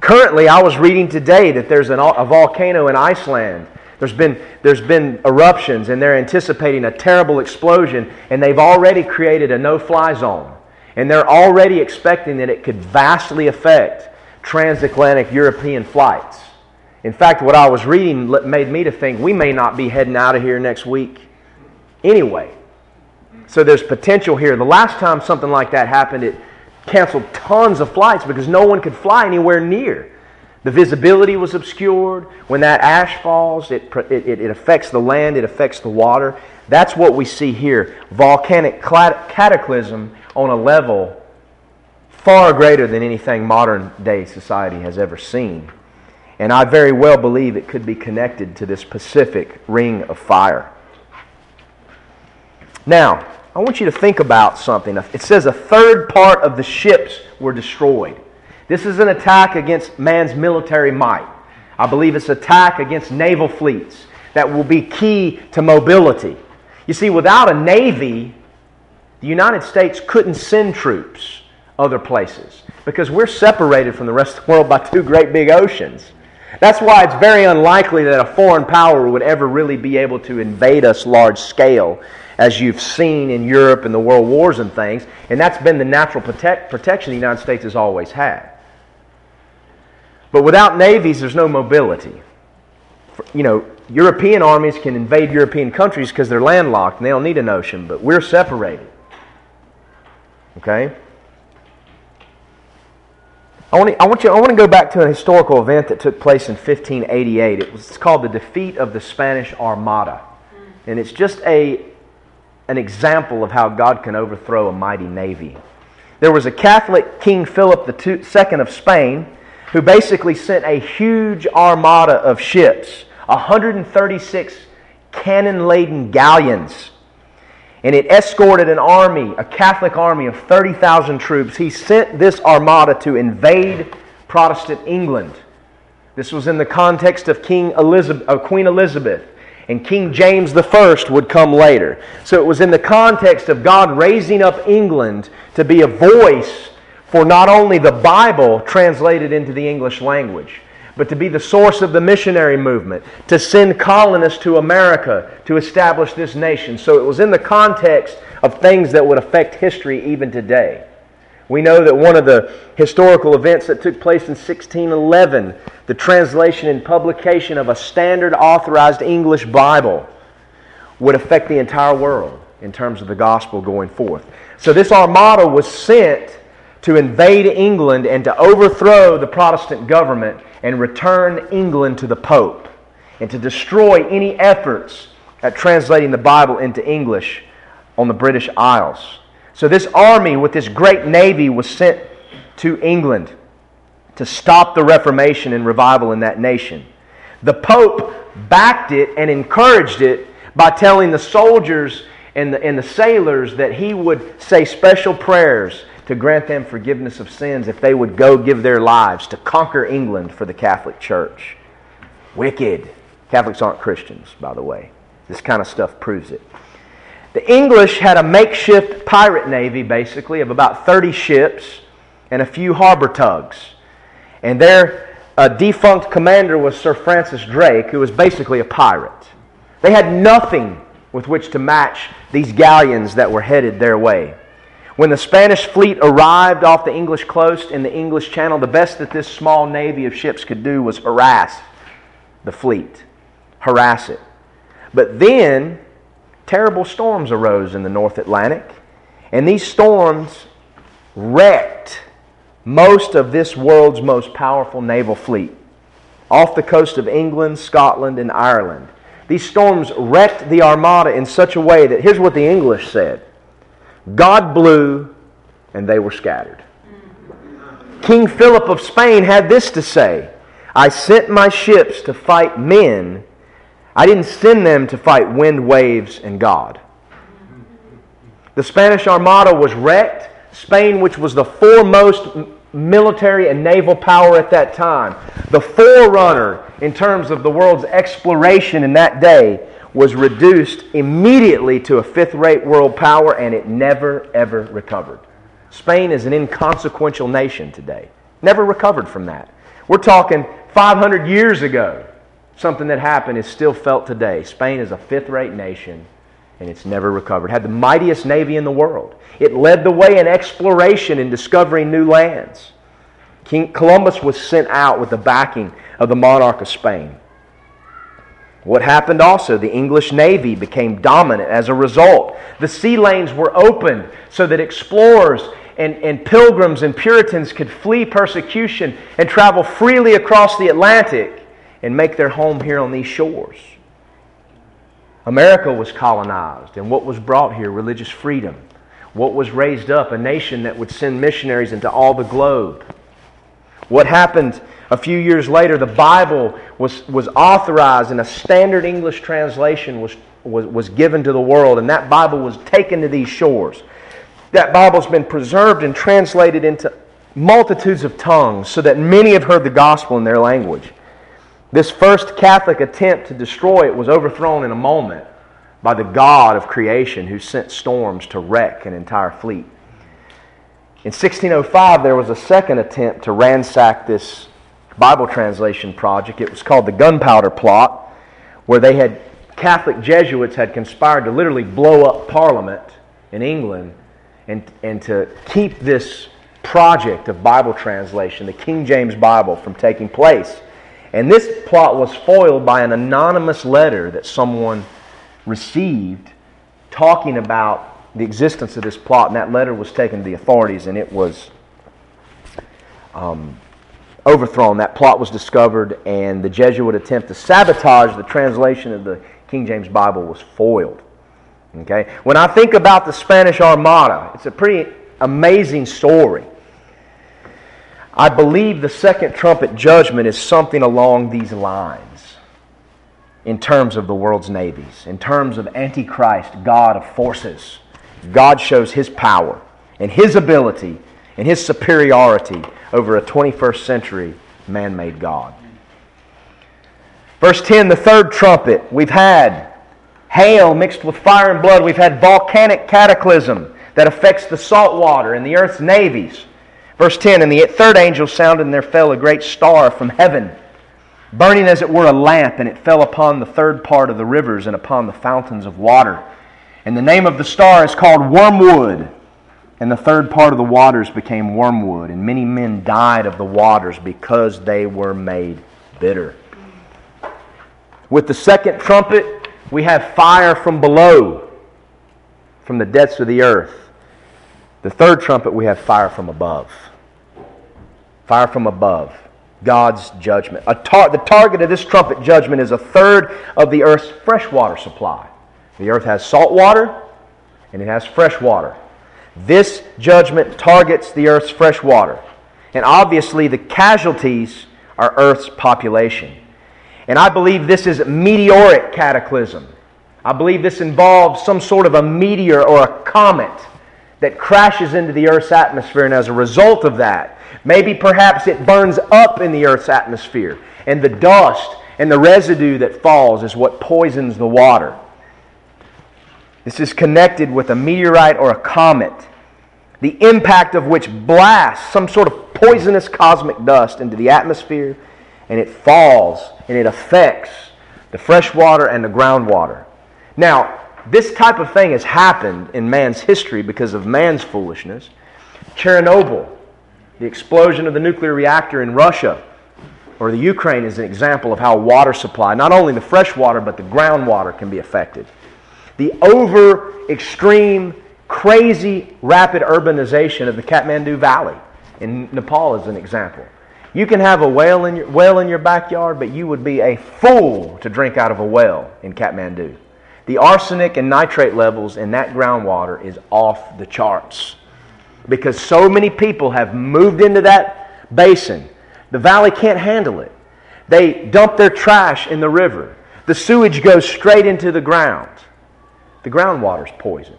Currently, I was reading today that there's an, a volcano in Iceland there's been, there's been eruptions, and they're anticipating a terrible explosion, and they've already created a no fly zone. And they're already expecting that it could vastly affect transatlantic European flights. In fact, what I was reading made me to think we may not be heading out of here next week anyway. So there's potential here. The last time something like that happened, it canceled tons of flights because no one could fly anywhere near. The visibility was obscured. When that ash falls, it, it, it affects the land, it affects the water. That's what we see here volcanic cataclysm on a level far greater than anything modern day society has ever seen. And I very well believe it could be connected to this Pacific ring of fire. Now, I want you to think about something. It says a third part of the ships were destroyed. This is an attack against man's military might. I believe it's an attack against naval fleets that will be key to mobility. You see, without a navy, the United States couldn't send troops other places because we're separated from the rest of the world by two great big oceans. That's why it's very unlikely that a foreign power would ever really be able to invade us large scale, as you've seen in Europe and the world wars and things. And that's been the natural protect, protection the United States has always had. But without navies, there's no mobility. You know, European armies can invade European countries because they're landlocked and they don't need an ocean, but we're separated. Okay? I want, to, I, want you, I want to go back to a historical event that took place in 1588. It was, it's called the defeat of the Spanish Armada. And it's just a, an example of how God can overthrow a mighty navy. There was a Catholic King Philip II of Spain who basically sent a huge armada of ships, 136 cannon laden galleons and it escorted an army, a Catholic army of 30,000 troops. He sent this armada to invade Protestant England. This was in the context of King Elizabeth, of Queen Elizabeth, and King James I would come later. So it was in the context of God raising up England to be a voice for not only the Bible translated into the English language, but to be the source of the missionary movement, to send colonists to America to establish this nation. So it was in the context of things that would affect history even today. We know that one of the historical events that took place in 1611, the translation and publication of a standard authorized English Bible, would affect the entire world in terms of the gospel going forth. So this armada was sent to invade England and to overthrow the Protestant government and return England to the Pope and to destroy any efforts at translating the Bible into English on the British Isles. So, this army with this great navy was sent to England to stop the Reformation and revival in that nation. The Pope backed it and encouraged it by telling the soldiers and the, and the sailors that he would say special prayers to grant them forgiveness of sins if they would go give their lives to conquer England for the Catholic Church. Wicked. Catholics aren't Christians, by the way. This kind of stuff proves it. The English had a makeshift pirate navy, basically, of about 30 ships and a few harbor tugs. And their uh, defunct commander was Sir Francis Drake, who was basically a pirate. They had nothing with which to match these galleons that were headed their way. When the Spanish fleet arrived off the English coast in the English Channel, the best that this small navy of ships could do was harass the fleet, harass it. But then terrible storms arose in the North Atlantic, and these storms wrecked most of this world's most powerful naval fleet off the coast of England, Scotland, and Ireland. These storms wrecked the armada in such a way that here's what the English said God blew, and they were scattered. King Philip of Spain had this to say I sent my ships to fight men. I didn't send them to fight wind, waves, and God. The Spanish Armada was wrecked. Spain, which was the foremost military and naval power at that time, the forerunner in terms of the world's exploration in that day, was reduced immediately to a fifth rate world power and it never, ever recovered. Spain is an inconsequential nation today. Never recovered from that. We're talking 500 years ago. Something that happened is still felt today. Spain is a fifth rate nation and it's never recovered. It had the mightiest navy in the world. It led the way in exploration and discovering new lands. King Columbus was sent out with the backing of the monarch of Spain. What happened also? The English Navy became dominant as a result. The sea lanes were opened so that explorers and, and pilgrims and Puritans could flee persecution and travel freely across the Atlantic and make their home here on these shores. America was colonized, and what was brought here? Religious freedom. What was raised up? A nation that would send missionaries into all the globe. What happened a few years later? The Bible was, was authorized, and a standard English translation was, was, was given to the world, and that Bible was taken to these shores. That Bible's been preserved and translated into multitudes of tongues so that many have heard the gospel in their language. This first Catholic attempt to destroy it was overthrown in a moment by the God of creation who sent storms to wreck an entire fleet. In 1605, there was a second attempt to ransack this Bible translation project. It was called the Gunpowder Plot, where they had Catholic Jesuits had conspired to literally blow up Parliament in England and, and to keep this project of Bible translation, the King James Bible, from taking place. And this plot was foiled by an anonymous letter that someone received talking about the existence of this plot. And that letter was taken to the authorities and it was um, overthrown. That plot was discovered, and the Jesuit attempt to sabotage the translation of the King James Bible was foiled. Okay? When I think about the Spanish Armada, it's a pretty amazing story. I believe the second trumpet judgment is something along these lines in terms of the world's navies, in terms of Antichrist, God of forces. God shows his power and his ability and his superiority over a 21st century man made God. Verse 10, the third trumpet, we've had hail mixed with fire and blood. We've had volcanic cataclysm that affects the salt water and the earth's navies. Verse 10 And the third angel sounded, and there fell a great star from heaven, burning as it were a lamp, and it fell upon the third part of the rivers and upon the fountains of water. And the name of the star is called Wormwood. And the third part of the waters became wormwood, and many men died of the waters because they were made bitter. With the second trumpet, we have fire from below, from the depths of the earth. The third trumpet, we have fire from above. Fire from above. God's judgment. Tar- the target of this trumpet judgment is a third of the earth's freshwater supply. The earth has salt water and it has fresh water. This judgment targets the earth's fresh water. And obviously, the casualties are Earth's population. And I believe this is meteoric cataclysm. I believe this involves some sort of a meteor or a comet that crashes into the Earth's atmosphere, and as a result of that, maybe perhaps it burns up in the Earth's atmosphere, and the dust and the residue that falls is what poisons the water. This is connected with a meteorite or a comet, the impact of which blasts some sort of poisonous cosmic dust into the atmosphere, and it falls and it affects the fresh water and the groundwater. Now, this type of thing has happened in man's history because of man's foolishness. Chernobyl, the explosion of the nuclear reactor in Russia or the Ukraine is an example of how water supply, not only the fresh water, but the groundwater can be affected. The over extreme, crazy, rapid urbanization of the Kathmandu Valley in Nepal is an example. You can have a in your, well in your backyard, but you would be a fool to drink out of a well in Kathmandu. The arsenic and nitrate levels in that groundwater is off the charts because so many people have moved into that basin. The valley can't handle it. They dump their trash in the river. The sewage goes straight into the ground. The groundwater's poisoned.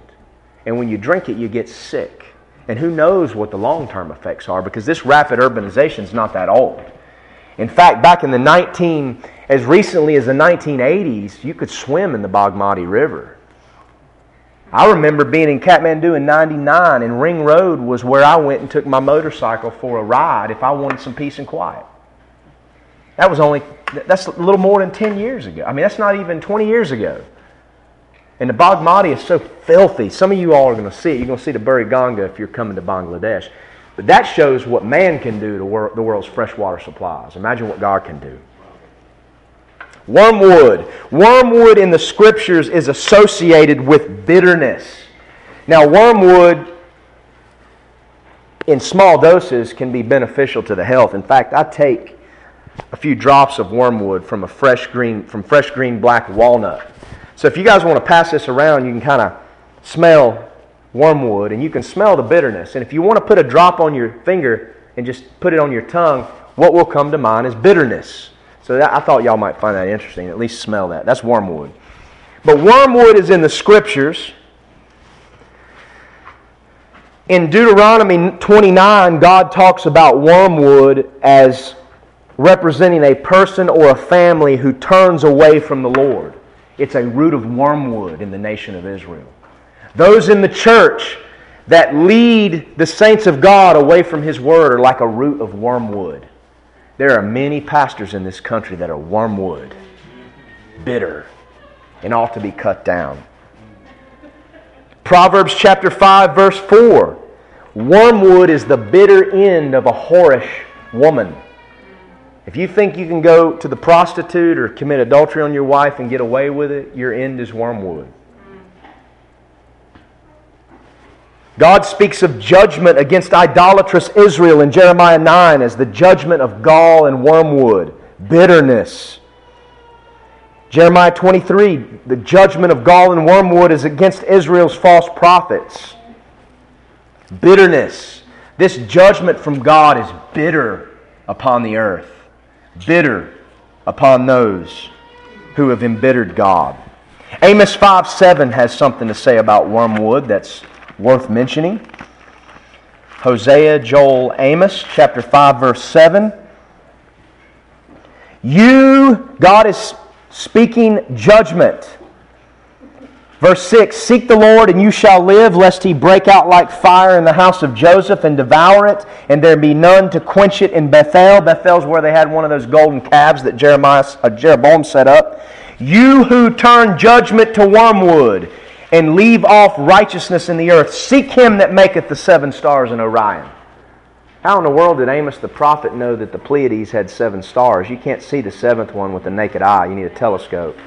And when you drink it, you get sick. And who knows what the long term effects are because this rapid urbanization is not that old. In fact, back in the 19, as recently as the 1980s, you could swim in the Bagmati River. I remember being in Kathmandu in 99, and Ring Road was where I went and took my motorcycle for a ride if I wanted some peace and quiet. That was only, that's a little more than 10 years ago. I mean, that's not even 20 years ago. And the Bagmati is so filthy. Some of you all are going to see it. You're going to see the Buriganga if you're coming to Bangladesh. But that shows what man can do to the world's freshwater supplies. Imagine what God can do. Wormwood. Wormwood in the scriptures is associated with bitterness. Now, wormwood in small doses can be beneficial to the health. In fact, I take a few drops of wormwood from a fresh green from fresh green black walnut. So if you guys want to pass this around, you can kind of smell wormwood and you can smell the bitterness. And if you want to put a drop on your finger and just put it on your tongue, what will come to mind is bitterness. So that, I thought y'all might find that interesting. At least smell that. That's wormwood. But wormwood is in the scriptures. In Deuteronomy 29, God talks about wormwood as representing a person or a family who turns away from the Lord. It's a root of wormwood in the nation of Israel. Those in the church that lead the saints of God away from His Word are like a root of wormwood. There are many pastors in this country that are wormwood, bitter, and ought to be cut down. Proverbs chapter 5, verse 4. Wormwood is the bitter end of a whorish woman. If you think you can go to the prostitute or commit adultery on your wife and get away with it, your end is wormwood. God speaks of judgment against idolatrous Israel in Jeremiah 9 as the judgment of gall and wormwood, bitterness. Jeremiah 23, the judgment of gall and wormwood is against Israel's false prophets. Bitterness. This judgment from God is bitter upon the earth bitter upon those who have embittered God. Amos 5 7 has something to say about wormwood that's worth mentioning. Hosea, Joel, Amos, chapter 5, verse 7. You, God is speaking judgment Verse 6 Seek the Lord, and you shall live, lest he break out like fire in the house of Joseph and devour it, and there be none to quench it in Bethel. Bethel's where they had one of those golden calves that Jeremiah, uh, Jeroboam set up. You who turn judgment to wormwood and leave off righteousness in the earth, seek him that maketh the seven stars in Orion. How in the world did Amos the prophet know that the Pleiades had seven stars? You can't see the seventh one with the naked eye, you need a telescope.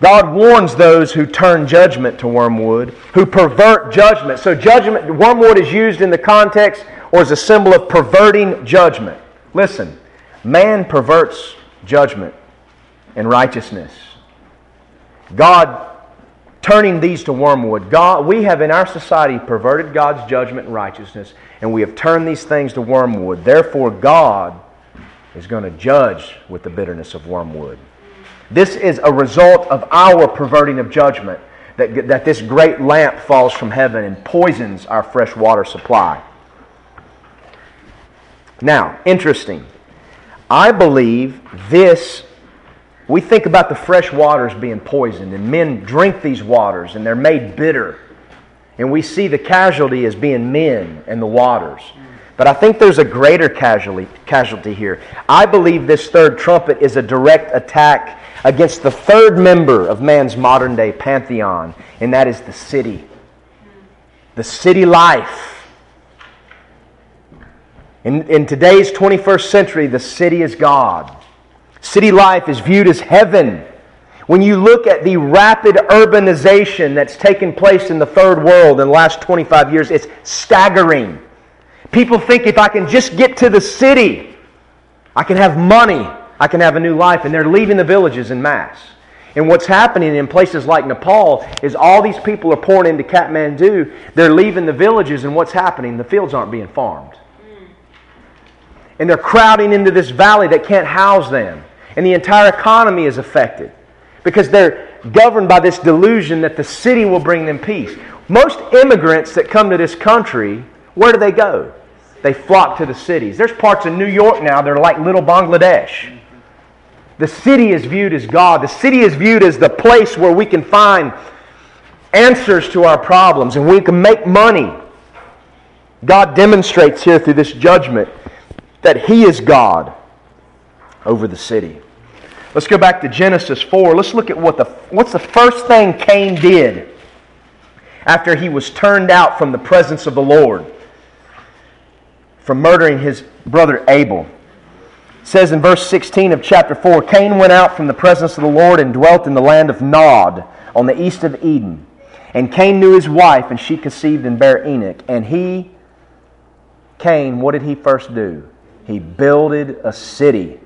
God warns those who turn judgment to wormwood, who pervert judgment. So, judgment, wormwood is used in the context or as a symbol of perverting judgment. Listen, man perverts judgment and righteousness. God turning these to wormwood. God, we have in our society perverted God's judgment and righteousness, and we have turned these things to wormwood. Therefore, God is going to judge with the bitterness of wormwood. This is a result of our perverting of judgment, that, that this great lamp falls from heaven and poisons our fresh water supply. Now, interesting. I believe this, we think about the fresh waters being poisoned, and men drink these waters and they're made bitter. And we see the casualty as being men and the waters. But I think there's a greater casualty, casualty here. I believe this third trumpet is a direct attack against the third member of man's modern day pantheon, and that is the city. The city life. In, in today's 21st century, the city is God. City life is viewed as heaven. When you look at the rapid urbanization that's taken place in the third world in the last 25 years, it's staggering. People think if I can just get to the city, I can have money, I can have a new life. And they're leaving the villages in mass. And what's happening in places like Nepal is all these people are pouring into Kathmandu. They're leaving the villages, and what's happening? The fields aren't being farmed. And they're crowding into this valley that can't house them. And the entire economy is affected because they're governed by this delusion that the city will bring them peace. Most immigrants that come to this country, where do they go? They flock to the cities. There's parts of New York now that are like little Bangladesh. The city is viewed as God. The city is viewed as the place where we can find answers to our problems and we can make money. God demonstrates here through this judgment that He is God over the city. Let's go back to Genesis 4. Let's look at what the, what's the first thing Cain did after he was turned out from the presence of the Lord from murdering his brother Abel says in verse 16 of chapter 4 Cain went out from the presence of the Lord and dwelt in the land of Nod on the east of Eden. And Cain knew his wife, and she conceived and bare Enoch. And he, Cain, what did he first do? He builded a city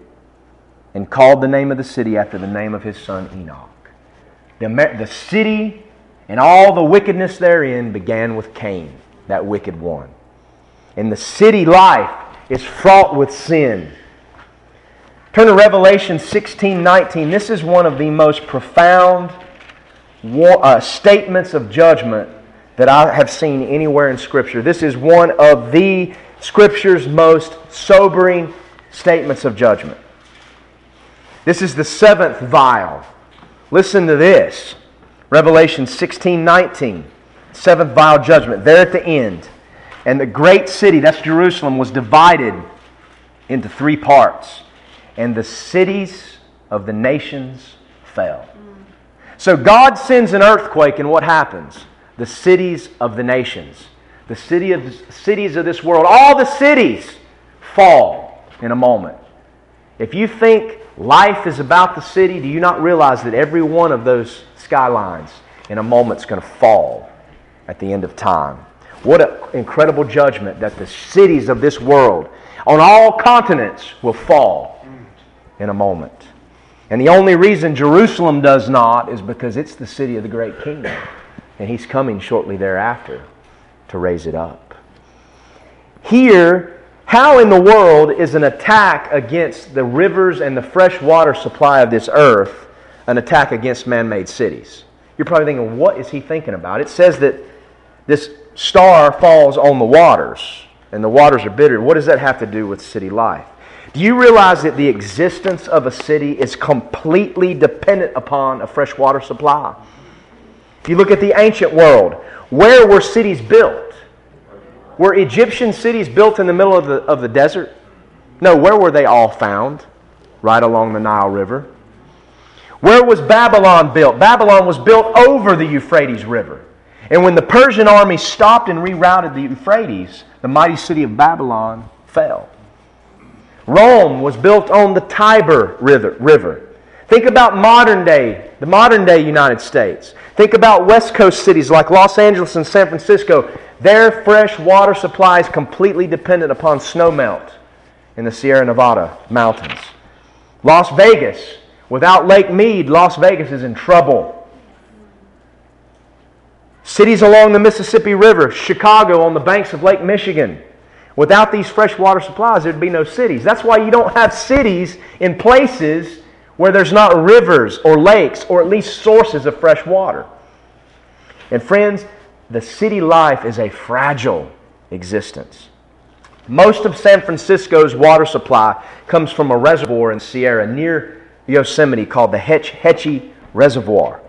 and called the name of the city after the name of his son Enoch. The, the city and all the wickedness therein began with Cain, that wicked one. And the city life is fraught with sin. Turn to Revelation 16 19. This is one of the most profound uh, statements of judgment that I have seen anywhere in Scripture. This is one of the Scripture's most sobering statements of judgment. This is the seventh vial. Listen to this Revelation 16 19. Seventh vial judgment, there at the end. And the great city, that's Jerusalem, was divided into three parts and the cities of the nations fell. So God sends an earthquake, and what happens? The cities of the nations, the city of, cities of this world, all the cities fall in a moment. If you think life is about the city, do you not realize that every one of those skylines in a moment is going to fall at the end of time? What an incredible judgment that the cities of this world on all continents will fall in a moment. And the only reason Jerusalem does not is because it's the city of the great king. And he's coming shortly thereafter to raise it up. Here, how in the world is an attack against the rivers and the fresh water supply of this earth an attack against man made cities? You're probably thinking, what is he thinking about? It says that this star falls on the waters, and the waters are bitter. What does that have to do with city life? Do you realize that the existence of a city is completely dependent upon a fresh water supply? If you look at the ancient world, where were cities built? Were Egyptian cities built in the middle of the, of the desert? No, where were they all found? Right along the Nile River. Where was Babylon built? Babylon was built over the Euphrates River. And when the Persian army stopped and rerouted the Euphrates, the mighty city of Babylon fell. Rome was built on the Tiber River. Think about modern day, the modern day United States. Think about West Coast cities like Los Angeles and San Francisco. Their fresh water supply is completely dependent upon snowmelt in the Sierra Nevada mountains. Las Vegas, without Lake Mead, Las Vegas is in trouble. Cities along the Mississippi River, Chicago on the banks of Lake Michigan. Without these fresh water supplies, there'd be no cities. That's why you don't have cities in places where there's not rivers or lakes or at least sources of fresh water. And friends, the city life is a fragile existence. Most of San Francisco's water supply comes from a reservoir in Sierra near Yosemite called the Hetch Hetchy Reservoir.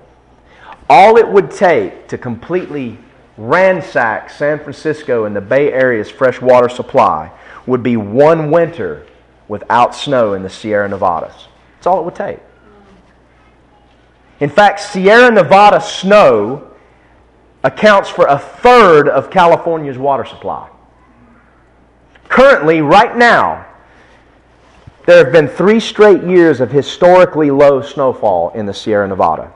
All it would take to completely ransack San Francisco and the Bay Area's fresh water supply would be one winter without snow in the Sierra Nevadas. That's all it would take. In fact, Sierra Nevada snow accounts for a third of California's water supply. Currently, right now, there have been three straight years of historically low snowfall in the Sierra Nevada.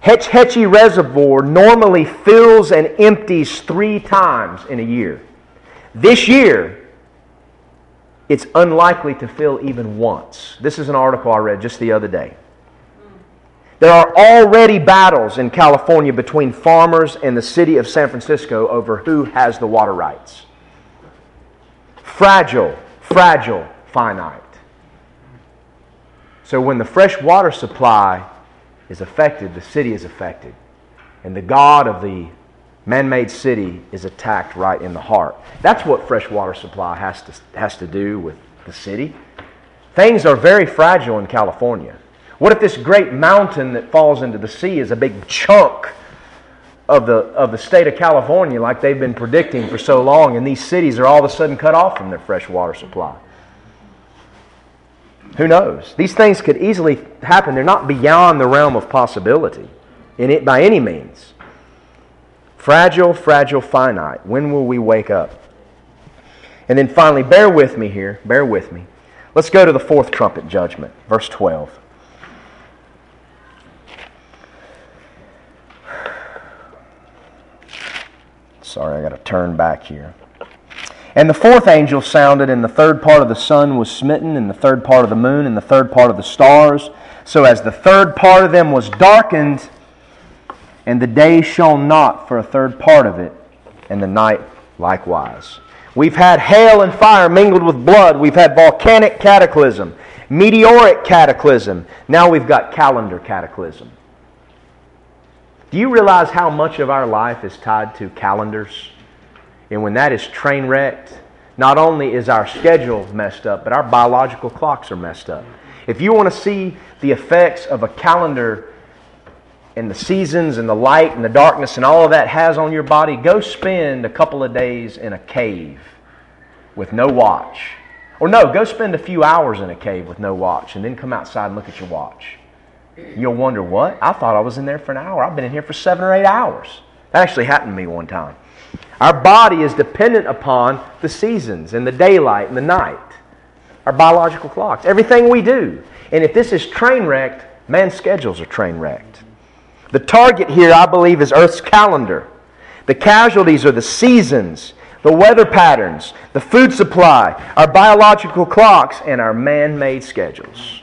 Hetch Hetchy Reservoir normally fills and empties three times in a year. This year, it's unlikely to fill even once. This is an article I read just the other day. There are already battles in California between farmers and the city of San Francisco over who has the water rights. Fragile, fragile, finite. So when the fresh water supply is affected, the city is affected. And the God of the man made city is attacked right in the heart. That's what fresh water supply has to, has to do with the city. Things are very fragile in California. What if this great mountain that falls into the sea is a big chunk of the, of the state of California, like they've been predicting for so long, and these cities are all of a sudden cut off from their fresh water supply? Who knows? These things could easily happen. They're not beyond the realm of possibility in it by any means. Fragile, fragile, finite. When will we wake up? And then finally, bear with me here. Bear with me. Let's go to the fourth trumpet judgment, verse 12. Sorry, I got to turn back here. And the fourth angel sounded, and the third part of the sun was smitten, and the third part of the moon, and the third part of the stars. So as the third part of them was darkened, and the day shone not for a third part of it, and the night likewise. We've had hail and fire mingled with blood. We've had volcanic cataclysm, meteoric cataclysm. Now we've got calendar cataclysm. Do you realize how much of our life is tied to calendars? And when that is train wrecked, not only is our schedule messed up, but our biological clocks are messed up. If you want to see the effects of a calendar and the seasons and the light and the darkness and all of that has on your body, go spend a couple of days in a cave with no watch. Or no, go spend a few hours in a cave with no watch and then come outside and look at your watch. You'll wonder, what? I thought I was in there for an hour. I've been in here for seven or eight hours. That actually happened to me one time. Our body is dependent upon the seasons and the daylight and the night, our biological clocks, everything we do. And if this is train wrecked, man's schedules are train wrecked. The target here, I believe, is Earth's calendar. The casualties are the seasons, the weather patterns, the food supply, our biological clocks, and our man made schedules.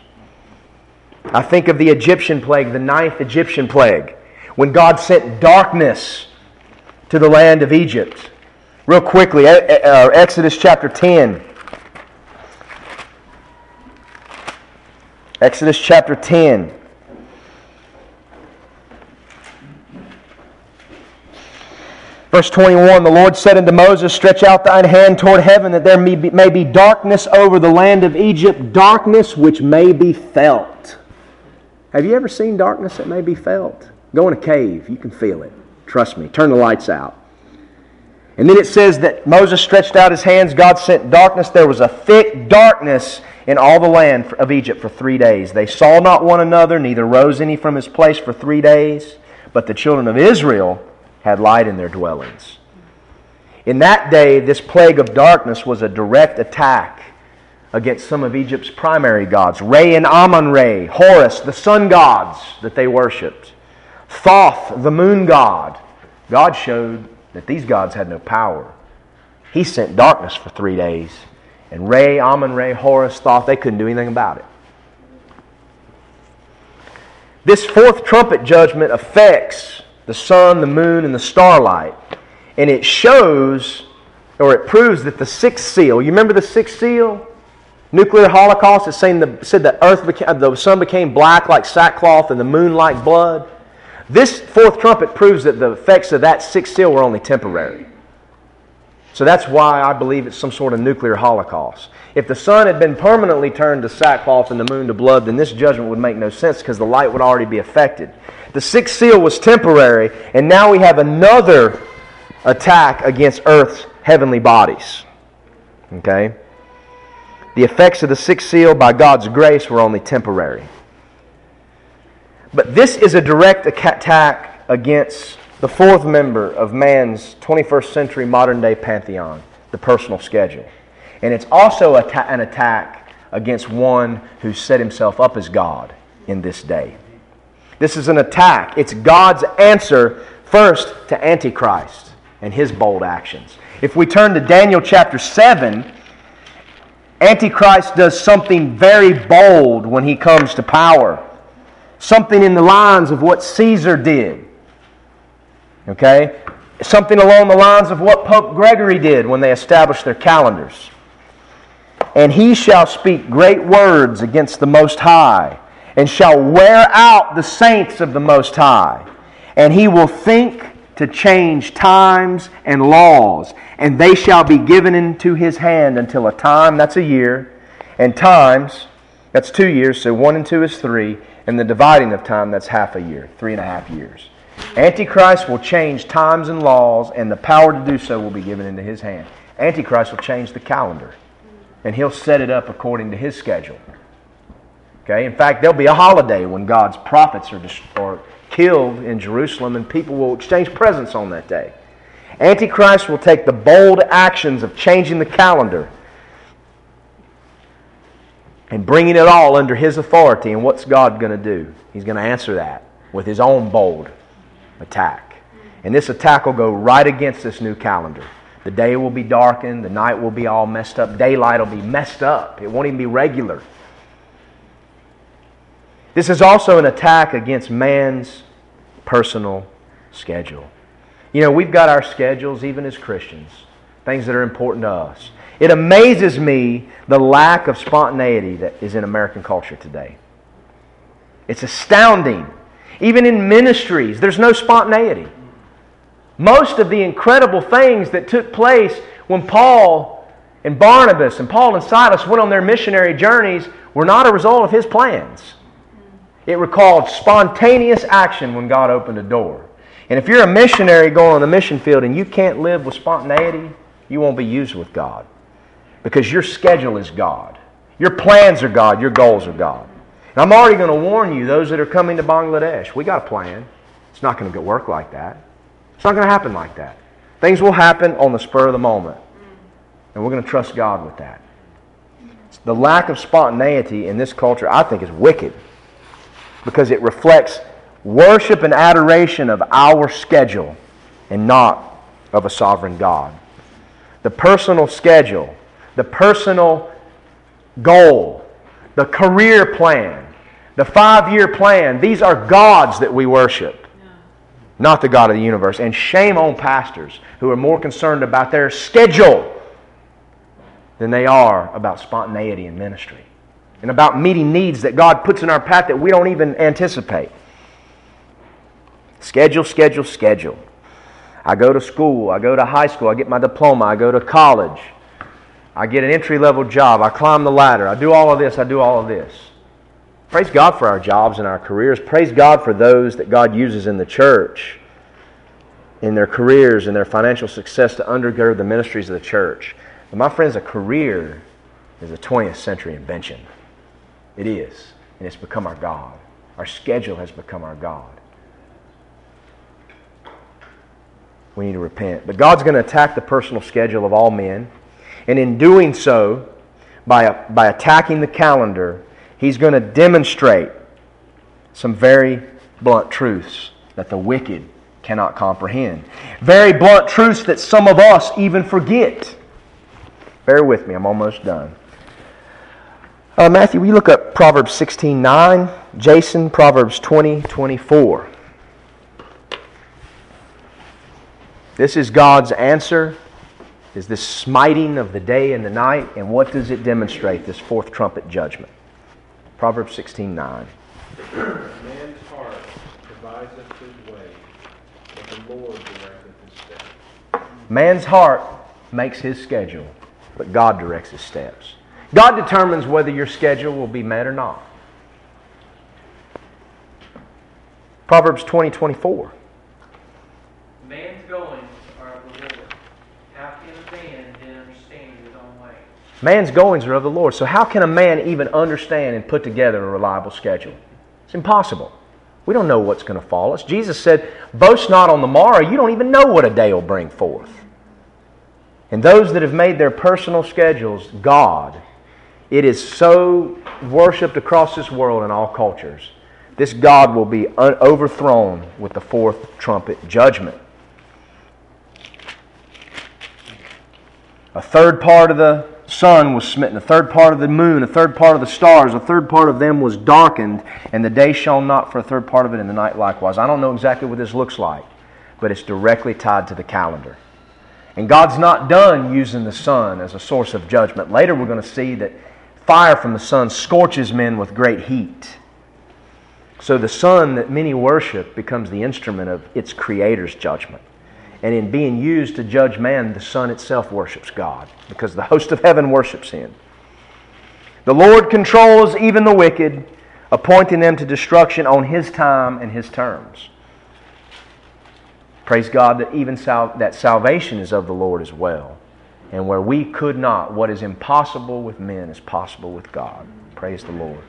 I think of the Egyptian plague, the ninth Egyptian plague, when God sent darkness to the land of Egypt. Real quickly, uh, Exodus chapter 10. Exodus chapter 10. Verse 21 The Lord said unto Moses, Stretch out thine hand toward heaven, that there may be, may be darkness over the land of Egypt, darkness which may be felt. Have you ever seen darkness that may be felt? Go in a cave, you can feel it. Trust me. Turn the lights out. And then it says that Moses stretched out his hands, God sent darkness. There was a thick darkness in all the land of Egypt for three days. They saw not one another, neither rose any from his place for three days. But the children of Israel had light in their dwellings. In that day, this plague of darkness was a direct attack against some of Egypt's primary gods Re and Amun Re, Horus, the sun gods that they worshipped, Thoth, the moon god. God showed that these gods had no power. He sent darkness for three days. And Re, Amun Re, Horus, Thoth, they couldn't do anything about it. This fourth trumpet judgment affects the sun, the moon, and the starlight. And it shows, or it proves that the sixth seal, you remember the sixth seal? Nuclear holocaust saying the, said the earth became, uh, the sun became black like sackcloth and the moon like blood. This fourth trumpet proves that the effects of that sixth seal were only temporary. So that's why I believe it's some sort of nuclear holocaust. If the sun had been permanently turned to sackcloth and the moon to blood, then this judgment would make no sense because the light would already be affected. The sixth seal was temporary, and now we have another attack against Earth's heavenly bodies. Okay? The effects of the sixth seal, by God's grace, were only temporary. But this is a direct attack against the fourth member of man's 21st century modern day pantheon, the personal schedule. And it's also an attack against one who set himself up as God in this day. This is an attack. It's God's answer first to Antichrist and his bold actions. If we turn to Daniel chapter 7, Antichrist does something very bold when he comes to power. Something in the lines of what Caesar did. Okay? Something along the lines of what Pope Gregory did when they established their calendars. And he shall speak great words against the Most High, and shall wear out the saints of the Most High. And he will think to change times and laws, and they shall be given into his hand until a time, that's a year, and times, that's two years, so one and two is three, and the dividing of time, that's half a year, three and a half years. Antichrist will change times and laws, and the power to do so will be given into his hand. Antichrist will change the calendar, and he'll set it up according to his schedule. Okay? In fact, there'll be a holiday when God's prophets are, are killed in Jerusalem, and people will exchange presents on that day. Antichrist will take the bold actions of changing the calendar. and bringing it all under His authority. And what's God going to do? He's going to answer that with His own bold attack. And this attack will go right against this new calendar. The day will be darkened, the night will be all messed up, daylight will be messed up. It won't even be regular. This is also an attack against man's personal schedule. You know, we've got our schedules, even as Christians, things that are important to us. It amazes me the lack of spontaneity that is in American culture today. It's astounding. Even in ministries, there's no spontaneity. Most of the incredible things that took place when Paul and Barnabas and Paul and Silas went on their missionary journeys were not a result of his plans. It recalled spontaneous action when God opened a door. And if you're a missionary going on the mission field and you can't live with spontaneity, you won't be used with God. Because your schedule is God. Your plans are God. Your goals are God. And I'm already going to warn you, those that are coming to Bangladesh, we got a plan. It's not going to work like that. It's not going to happen like that. Things will happen on the spur of the moment. And we're going to trust God with that. The lack of spontaneity in this culture, I think, is wicked because it reflects worship and adoration of our schedule and not of a sovereign God. The personal schedule, the personal goal, the career plan, the five year plan, these are gods that we worship not the God of the universe. And shame on pastors who are more concerned about their schedule than they are about spontaneity in ministry and about meeting needs that God puts in our path that we don't even anticipate. Schedule, schedule, schedule. I go to school, I go to high school, I get my diploma, I go to college, I get an entry level job, I climb the ladder, I do all of this, I do all of this. Praise God for our jobs and our careers. Praise God for those that God uses in the church, in their careers and their financial success to undergird the ministries of the church. But my friends, a career is a 20th century invention. It is. And it's become our God. Our schedule has become our God. We need to repent. But God's going to attack the personal schedule of all men. And in doing so, by, by attacking the calendar, he's going to demonstrate some very blunt truths that the wicked cannot comprehend. Very blunt truths that some of us even forget. Bear with me, I'm almost done. Uh, Matthew, we look up Proverbs 16 9. Jason, Proverbs 20 24. This is God's answer. Is this smiting of the day and the night? And what does it demonstrate, this fourth trumpet judgment? Proverbs 16 9. Man's heart deviseth his way, but the Lord directeth his steps. Man's heart makes his schedule, but God directs his steps. God determines whether your schedule will be met or not. Proverbs 20 24. Man's goings are of the Lord. How can a man then understand his own way? Man's goings are of the Lord. So, how can a man even understand and put together a reliable schedule? It's impossible. We don't know what's going to fall us. Jesus said, Boast not on the morrow. You don't even know what a day will bring forth. And those that have made their personal schedules God, it is so worshiped across this world in all cultures. This God will be overthrown with the fourth trumpet judgment. A third part of the sun was smitten, a third part of the moon, a third part of the stars, a third part of them was darkened, and the day shone not for a third part of it, and the night likewise. I don't know exactly what this looks like, but it's directly tied to the calendar. And God's not done using the sun as a source of judgment. Later, we're going to see that fire from the sun scorches men with great heat. So the sun that many worship becomes the instrument of its creator's judgment. And in being used to judge man, the sun itself worships God because the host of heaven worships him. The Lord controls even the wicked, appointing them to destruction on his time and his terms. Praise God that even sal- that salvation is of the Lord as well. And where we could not, what is impossible with men is possible with God. Praise the Lord.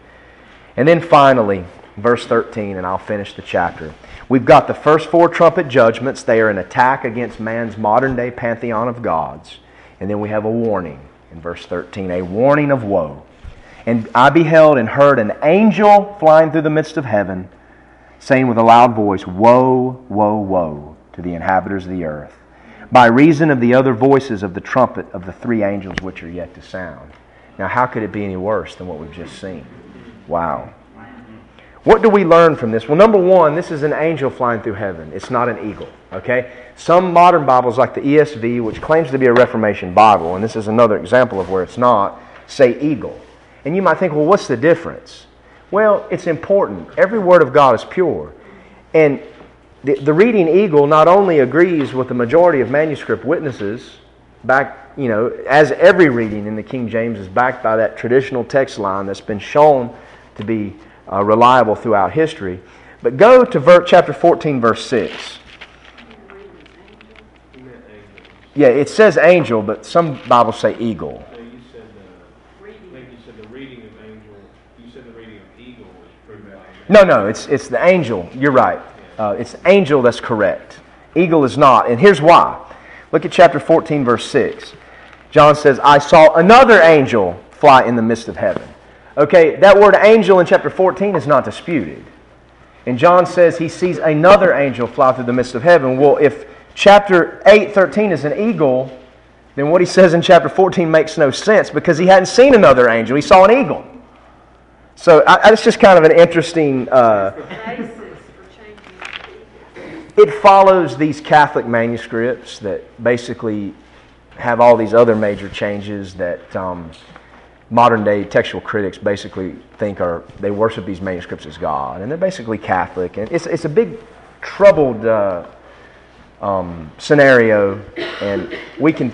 And then finally, verse 13, and I'll finish the chapter. We've got the first four trumpet judgments. They are an attack against man's modern day pantheon of gods. And then we have a warning in verse 13, a warning of woe. And I beheld and heard an angel flying through the midst of heaven, saying with a loud voice, Woe, woe, woe to the inhabitants of the earth, by reason of the other voices of the trumpet of the three angels which are yet to sound. Now, how could it be any worse than what we've just seen? Wow. What do we learn from this? Well, number one, this is an angel flying through heaven. It's not an eagle. Okay? Some modern Bibles, like the ESV, which claims to be a Reformation Bible, and this is another example of where it's not, say eagle. And you might think, well, what's the difference? Well, it's important. Every word of God is pure. And the, the reading eagle not only agrees with the majority of manuscript witnesses, back, you know, as every reading in the King James is backed by that traditional text line that's been shown to be uh, reliable throughout history. But go to ver- chapter 14, verse 6. He meant angels. Yeah, it says angel, but some Bibles say eagle. No, you said, I think you said the reading of angel, you said the reading of eagle was proven by. No, no, it's, it's the angel. You're right. Uh, it's angel that's correct. Eagle is not. And here's why. Look at chapter 14, verse 6. John says, I saw another angel fly in the midst of heaven. Okay, that word angel in chapter 14 is not disputed. And John says he sees another angel fly through the midst of heaven. Well, if chapter 8, 13 is an eagle, then what he says in chapter 14 makes no sense because he hadn't seen another angel. He saw an eagle. So I, it's just kind of an interesting. Uh, it follows these Catholic manuscripts that basically have all these other major changes that um, modern day textual critics basically think are they worship these manuscripts as God, and they're basically Catholic, and it's it's a big troubled uh, um, scenario, and we can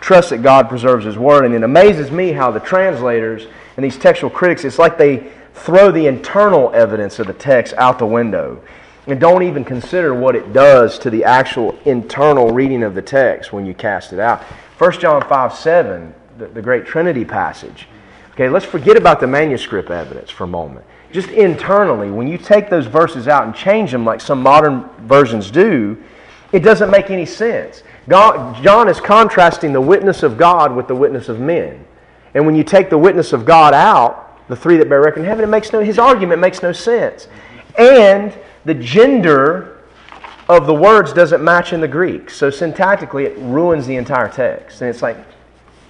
trust that God preserves His Word, and it amazes me how the translators and these textual critics it's like they throw the internal evidence of the text out the window and don't even consider what it does to the actual internal reading of the text when you cast it out. 1 John 5 7, the, the great Trinity passage. Okay, let's forget about the manuscript evidence for a moment. Just internally, when you take those verses out and change them like some modern versions do, it doesn't make any sense. God, John is contrasting the witness of God with the witness of men. And when you take the witness of God out, the three that bear record in heaven, it makes no, his argument makes no sense. And the gender of the words doesn't match in the Greek. So syntactically, it ruins the entire text. And it's like,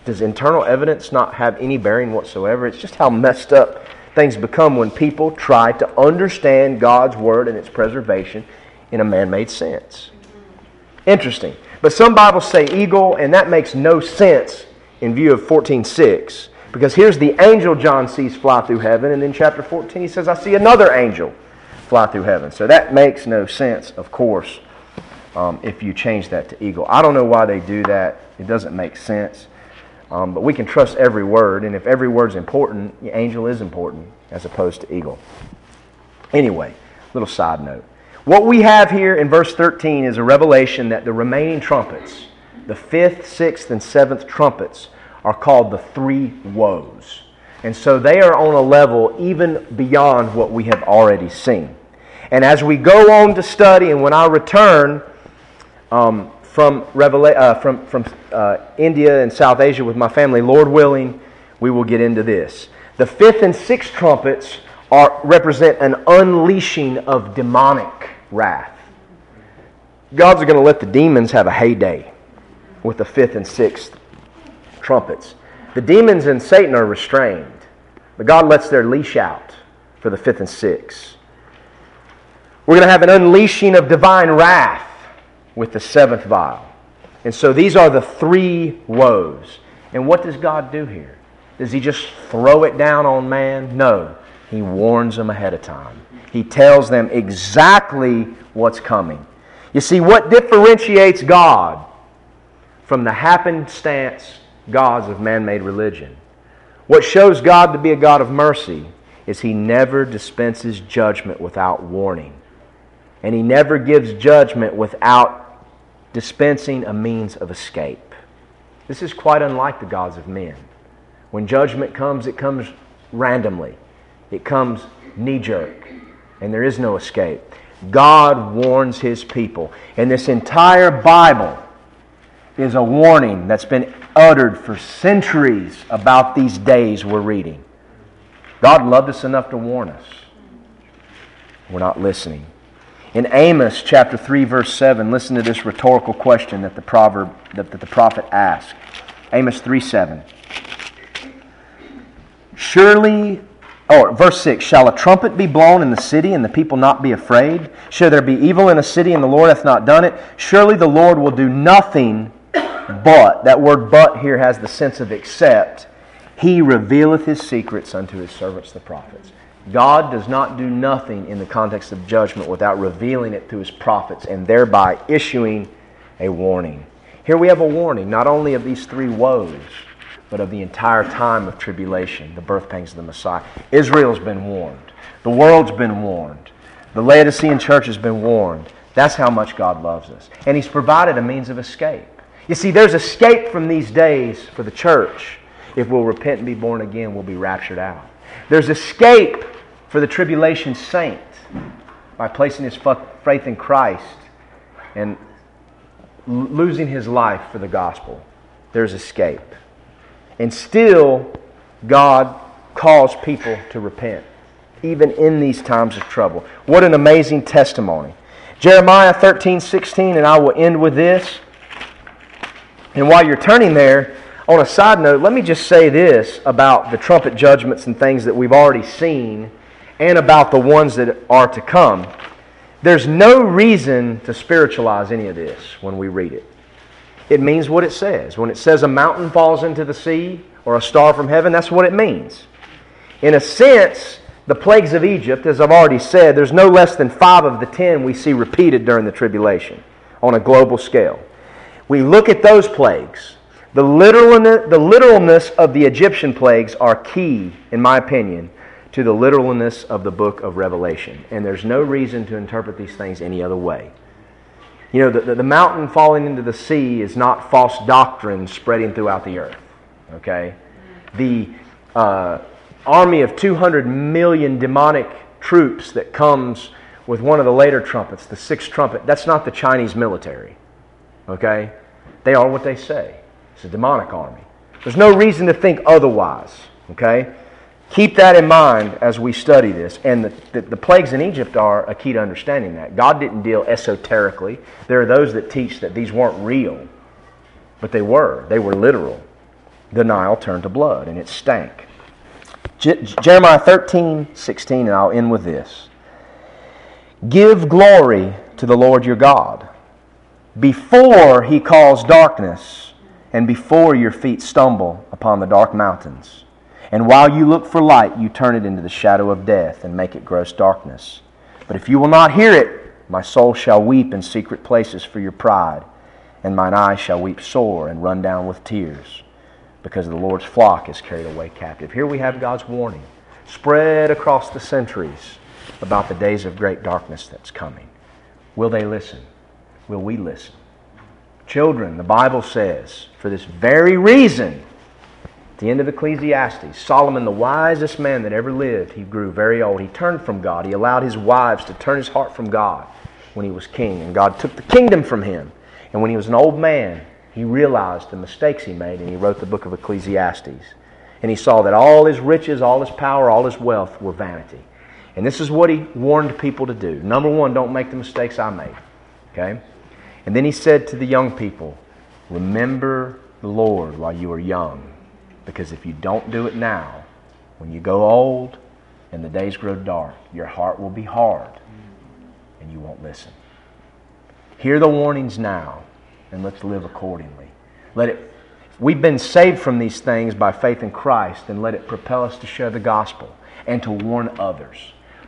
does internal evidence not have any bearing whatsoever? It's just how messed up things become when people try to understand God's Word and its preservation in a man made sense. Interesting. But some Bibles say eagle, and that makes no sense in view of 14.6. Because here's the angel John sees fly through heaven, and in chapter 14 he says, I see another angel fly through heaven. So that makes no sense, of course, um, if you change that to eagle. I don't know why they do that. It doesn't make sense. Um, but we can trust every word, and if every word's important, angel is important as opposed to eagle. Anyway, little side note. What we have here in verse 13 is a revelation that the remaining trumpets, the fifth, sixth, and seventh trumpets, are called the three woes. And so they are on a level even beyond what we have already seen. And as we go on to study, and when I return um, from, Revela- uh, from, from uh, India and South Asia with my family, Lord willing, we will get into this. The fifth and sixth trumpets are, represent an unleashing of demonic wrath. God's going to let the demons have a heyday with the fifth and sixth trumpets. The demons and Satan are restrained, but God lets their leash out for the fifth and sixth. We're going to have an unleashing of divine wrath with the seventh vial. And so these are the three woes. And what does God do here? Does he just throw it down on man? No. He warns them ahead of time. He tells them exactly what's coming. You see, what differentiates God from the happenstance gods of man made religion? What shows God to be a God of mercy is he never dispenses judgment without warning. And he never gives judgment without dispensing a means of escape. This is quite unlike the gods of men. When judgment comes, it comes randomly, it comes knee jerk, and there is no escape. God warns his people. And this entire Bible is a warning that's been uttered for centuries about these days we're reading. God loved us enough to warn us. We're not listening. In Amos chapter 3 verse 7, listen to this rhetorical question that the proverb that, that the prophet asked. Amos 3 7. Surely or verse 6 Shall a trumpet be blown in the city, and the people not be afraid? Shall there be evil in a city, and the Lord hath not done it? Surely the Lord will do nothing but. That word but here has the sense of except. He revealeth his secrets unto his servants the prophets. God does not do nothing in the context of judgment without revealing it to his prophets and thereby issuing a warning. Here we have a warning not only of these three woes, but of the entire time of tribulation, the birth pangs of the Messiah. Israel's been warned. The world's been warned. The Laodicean church has been warned. That's how much God loves us. And He's provided a means of escape. You see, there's escape from these days for the church. If we'll repent and be born again, we'll be raptured out. There's escape for the tribulation saint by placing his faith in Christ and losing his life for the gospel. There's escape. And still, God calls people to repent, even in these times of trouble. What an amazing testimony. Jeremiah 13, 16, and I will end with this. And while you're turning there, on a side note, let me just say this about the trumpet judgments and things that we've already seen and about the ones that are to come. There's no reason to spiritualize any of this when we read it. It means what it says. When it says a mountain falls into the sea or a star from heaven, that's what it means. In a sense, the plagues of Egypt, as I've already said, there's no less than five of the ten we see repeated during the tribulation on a global scale. We look at those plagues. The, literalness, the literalness of the Egyptian plagues are key, in my opinion, to the literalness of the book of Revelation. And there's no reason to interpret these things any other way. You know, the, the mountain falling into the sea is not false doctrine spreading throughout the earth. Okay? The uh, army of 200 million demonic troops that comes with one of the later trumpets, the sixth trumpet, that's not the Chinese military. Okay? They are what they say. It's a demonic army. There's no reason to think otherwise. Okay? Keep that in mind as we study this. And the, the, the, plagues in Egypt are a key to understanding that. God didn't deal esoterically. There are those that teach that these weren't real, but they were. They were literal. The Nile turned to blood, and it stank. Je- Jeremiah 13, 16, and I'll end with this. Give glory to the Lord your God before he calls darkness and before your feet stumble upon the dark mountains. And while you look for light, you turn it into the shadow of death and make it gross darkness. But if you will not hear it, my soul shall weep in secret places for your pride, and mine eyes shall weep sore and run down with tears, because the Lord's flock is carried away captive. Here we have God's warning, spread across the centuries about the days of great darkness that's coming. Will they listen? Will we listen? Children, the Bible says, for this very reason, at the end of Ecclesiastes, Solomon, the wisest man that ever lived, he grew very old. He turned from God. He allowed his wives to turn his heart from God when he was king, and God took the kingdom from him. And when he was an old man, he realized the mistakes he made, and he wrote the book of Ecclesiastes. And he saw that all his riches, all his power, all his wealth were vanity. And this is what he warned people to do. Number one, don't make the mistakes I made. Okay? And then he said to the young people, Remember the Lord while you are young because if you don't do it now, when you go old and the days grow dark, your heart will be hard and you won't listen. Hear the warnings now and let's live accordingly. Let it We've been saved from these things by faith in Christ and let it propel us to share the gospel and to warn others.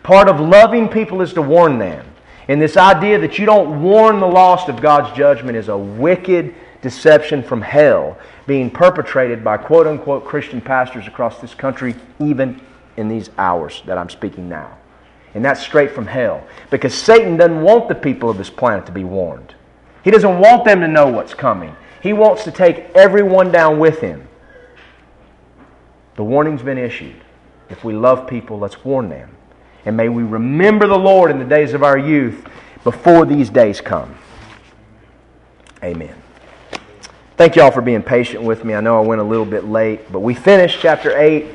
Part of loving people is to warn them. And this idea that you don't warn the lost of God's judgment is a wicked deception from hell being perpetrated by quote unquote Christian pastors across this country, even in these hours that I'm speaking now. And that's straight from hell. Because Satan doesn't want the people of this planet to be warned. He doesn't want them to know what's coming. He wants to take everyone down with him. The warning's been issued. If we love people, let's warn them. And may we remember the Lord in the days of our youth before these days come. Amen. Thank you all for being patient with me. I know I went a little bit late, but we finished chapter 8.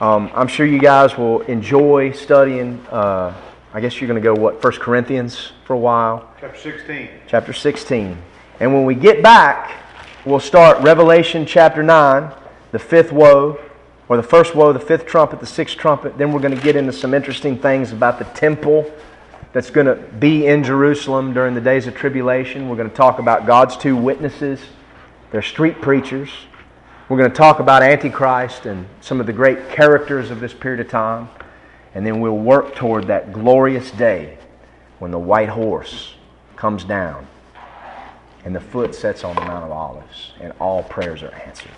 Um, I'm sure you guys will enjoy studying. Uh, I guess you're going to go what First Corinthians for a while, Chapter 16. chapter 16, and when we get back, we'll start Revelation chapter 9, the fifth woe, or the first woe, the fifth trumpet, the sixth trumpet. Then we're going to get into some interesting things about the temple that's going to be in Jerusalem during the days of tribulation. We're going to talk about God's two witnesses, they're street preachers. We're going to talk about Antichrist and some of the great characters of this period of time. And then we'll work toward that glorious day when the white horse comes down and the foot sets on the Mount of Olives and all prayers are answered.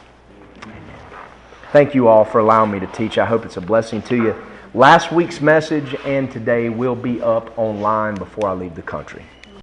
Thank you all for allowing me to teach. I hope it's a blessing to you. Last week's message and today will be up online before I leave the country.